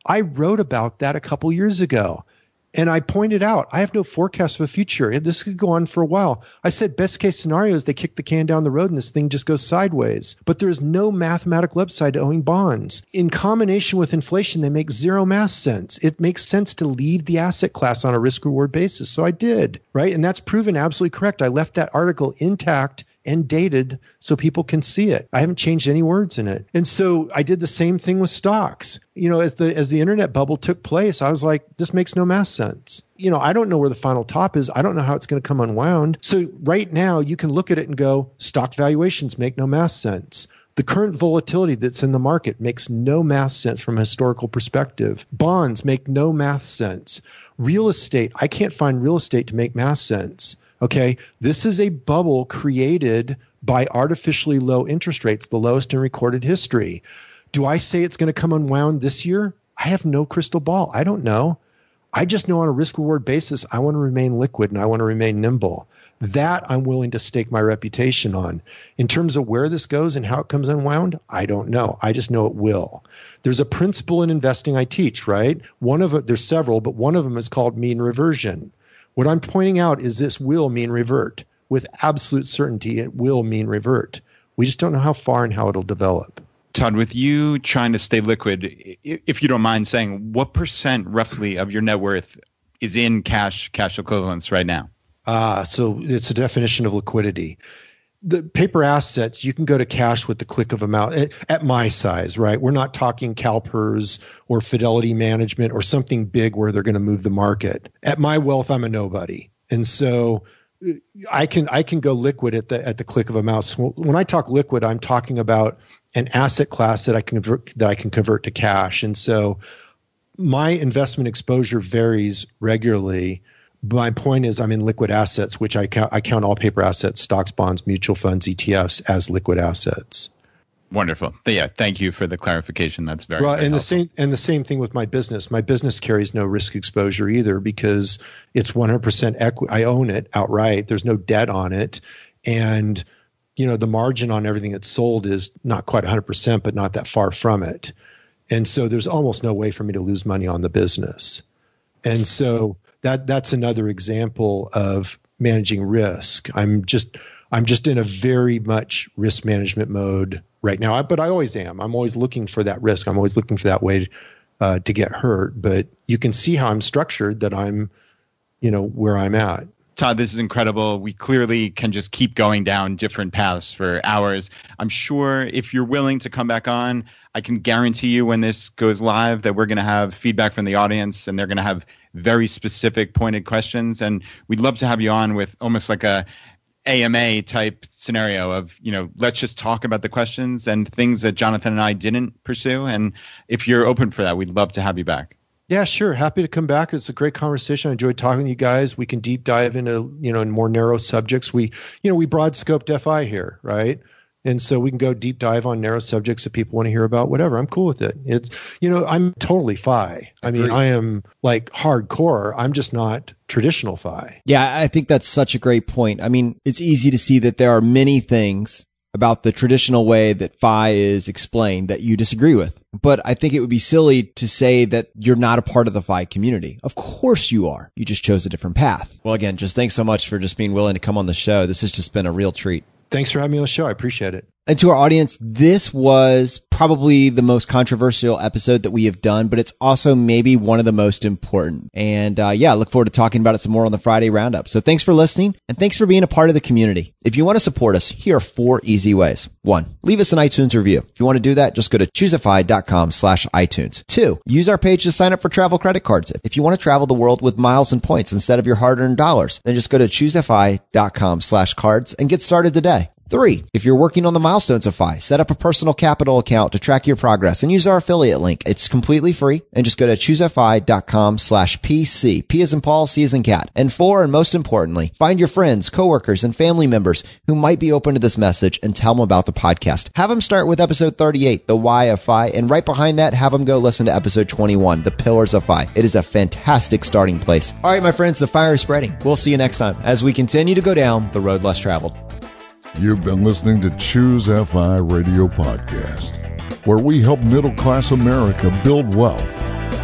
Speaker 3: I wrote about that a couple years ago. And I pointed out, I have no forecast for the future. This could go on for a while. I said, best case scenario is they kick the can down the road and this thing just goes sideways. But there's no mathematical upside to owning bonds. In combination with inflation, they make zero math sense. It makes sense to leave the asset class on a risk reward basis. So I did, right? And that's proven absolutely correct. I left that article intact and dated so people can see it. I haven't changed any words in it. And so I did the same thing with stocks. You know, as the as the internet bubble took place, I was like, this makes no math sense. You know, I don't know where the final top is. I don't know how it's going to come unwound. So right now you can look at it and go, stock valuations make no math sense. The current volatility that's in the market makes no math sense from a historical perspective. Bonds make no math sense. Real estate, I can't find real estate to make math sense. Okay, this is a bubble created by artificially low interest rates, the lowest in recorded history. Do I say it's going to come unwound this year? I have no crystal ball. I don't know. I just know on a risk reward basis, I want to remain liquid and I want to remain nimble. That I'm willing to stake my reputation on. In terms of where this goes and how it comes unwound, I don't know. I just know it will. There's a principle in investing I teach, right? One of it, there's several, but one of them is called mean reversion. What I'm pointing out is this will mean revert. With absolute certainty, it will mean revert. We just don't know how far and how it'll develop.
Speaker 4: Todd, with you trying to stay liquid, if you don't mind saying, what percent roughly of your net worth is in cash, cash equivalents right now?
Speaker 3: Ah, uh, so it's a definition of liquidity the paper assets you can go to cash with the click of a mouse at, at my size right? We're not talking CalPERS or fidelity management or something big where they're going to move the market. At my wealth i'm a nobody. And so uh, i can i can go liquid at the at the click of a mouse. When i talk liquid i'm talking about an asset class that i can convert that i can convert to cash. And so my investment exposure varies regularly my point is I'm in liquid assets, which I count, I count all paper assets, stocks, bonds, mutual funds, ETFs as liquid assets.
Speaker 4: Wonderful. Yeah, thank you for the clarification. That's very
Speaker 3: well.
Speaker 4: Very
Speaker 3: and
Speaker 4: helpful.
Speaker 3: the same and the same thing with my business. My business carries no risk exposure either because it's 100% equity. I own it outright. There's no debt on it, and you know the margin on everything that's sold is not quite 100%, but not that far from it. And so there's almost no way for me to lose money on the business. And so that that's another example of managing risk. I'm just I'm just in a very much risk management mode right now. But I always am. I'm always looking for that risk. I'm always looking for that way uh, to get hurt. But you can see how I'm structured. That I'm, you know, where I'm at.
Speaker 4: Todd, this is incredible. We clearly can just keep going down different paths for hours. I'm sure if you're willing to come back on, I can guarantee you when this goes live that we're going to have feedback from the audience and they're going to have very specific, pointed questions. And we'd love to have you on with almost like a AMA type scenario of, you know, let's just talk about the questions and things that Jonathan and I didn't pursue. And if you're open for that, we'd love to have you back.
Speaker 3: Yeah, sure. Happy to come back. It's a great conversation. I enjoyed talking to you guys. We can deep dive into, you know, more narrow subjects. We, you know, we broad scoped FI here, right? And so we can go deep dive on narrow subjects that people want to hear about, whatever. I'm cool with it. It's, you know, I'm totally FI. I mean, I am like hardcore. I'm just not traditional FI.
Speaker 2: Yeah, I think that's such a great point. I mean, it's easy to see that there are many things about the traditional way that FI is explained that you disagree with. But I think it would be silly to say that you're not a part of the FI community. Of course you are. You just chose a different path. Well, again, just thanks so much for just being willing to come on the show. This has just been a real treat.
Speaker 3: Thanks for having me on the show. I appreciate it.
Speaker 2: And to our audience, this was probably the most controversial episode that we have done, but it's also maybe one of the most important. And uh, yeah, I look forward to talking about it some more on the Friday roundup. So thanks for listening and thanks for being a part of the community. If you want to support us, here are four easy ways. One, leave us an iTunes review. If you want to do that, just go to choosefi.com slash iTunes. Two, use our page to sign up for travel credit cards. If you want to travel the world with miles and points instead of your hard earned dollars, then just go to choosefi.com slash cards and get started today. Three, if you're working on the milestones of FI, set up a personal capital account to track your progress and use our affiliate link. It's completely free and just go to choosefi.com slash PC. P as in Paul, C as in cat. And four, and most importantly, find your friends, coworkers, and family members who might be open to this message and tell them about the podcast. Have them start with episode 38, The Why of FI, and right behind that, have them go listen to episode 21, The Pillars of FI. It is a fantastic starting place. All right, my friends, the fire is spreading. We'll see you next time as we continue to go down the road less traveled.
Speaker 1: You've been listening to Choose FI Radio Podcast, where we help middle class America build wealth,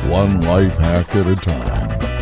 Speaker 1: one life hack at a time.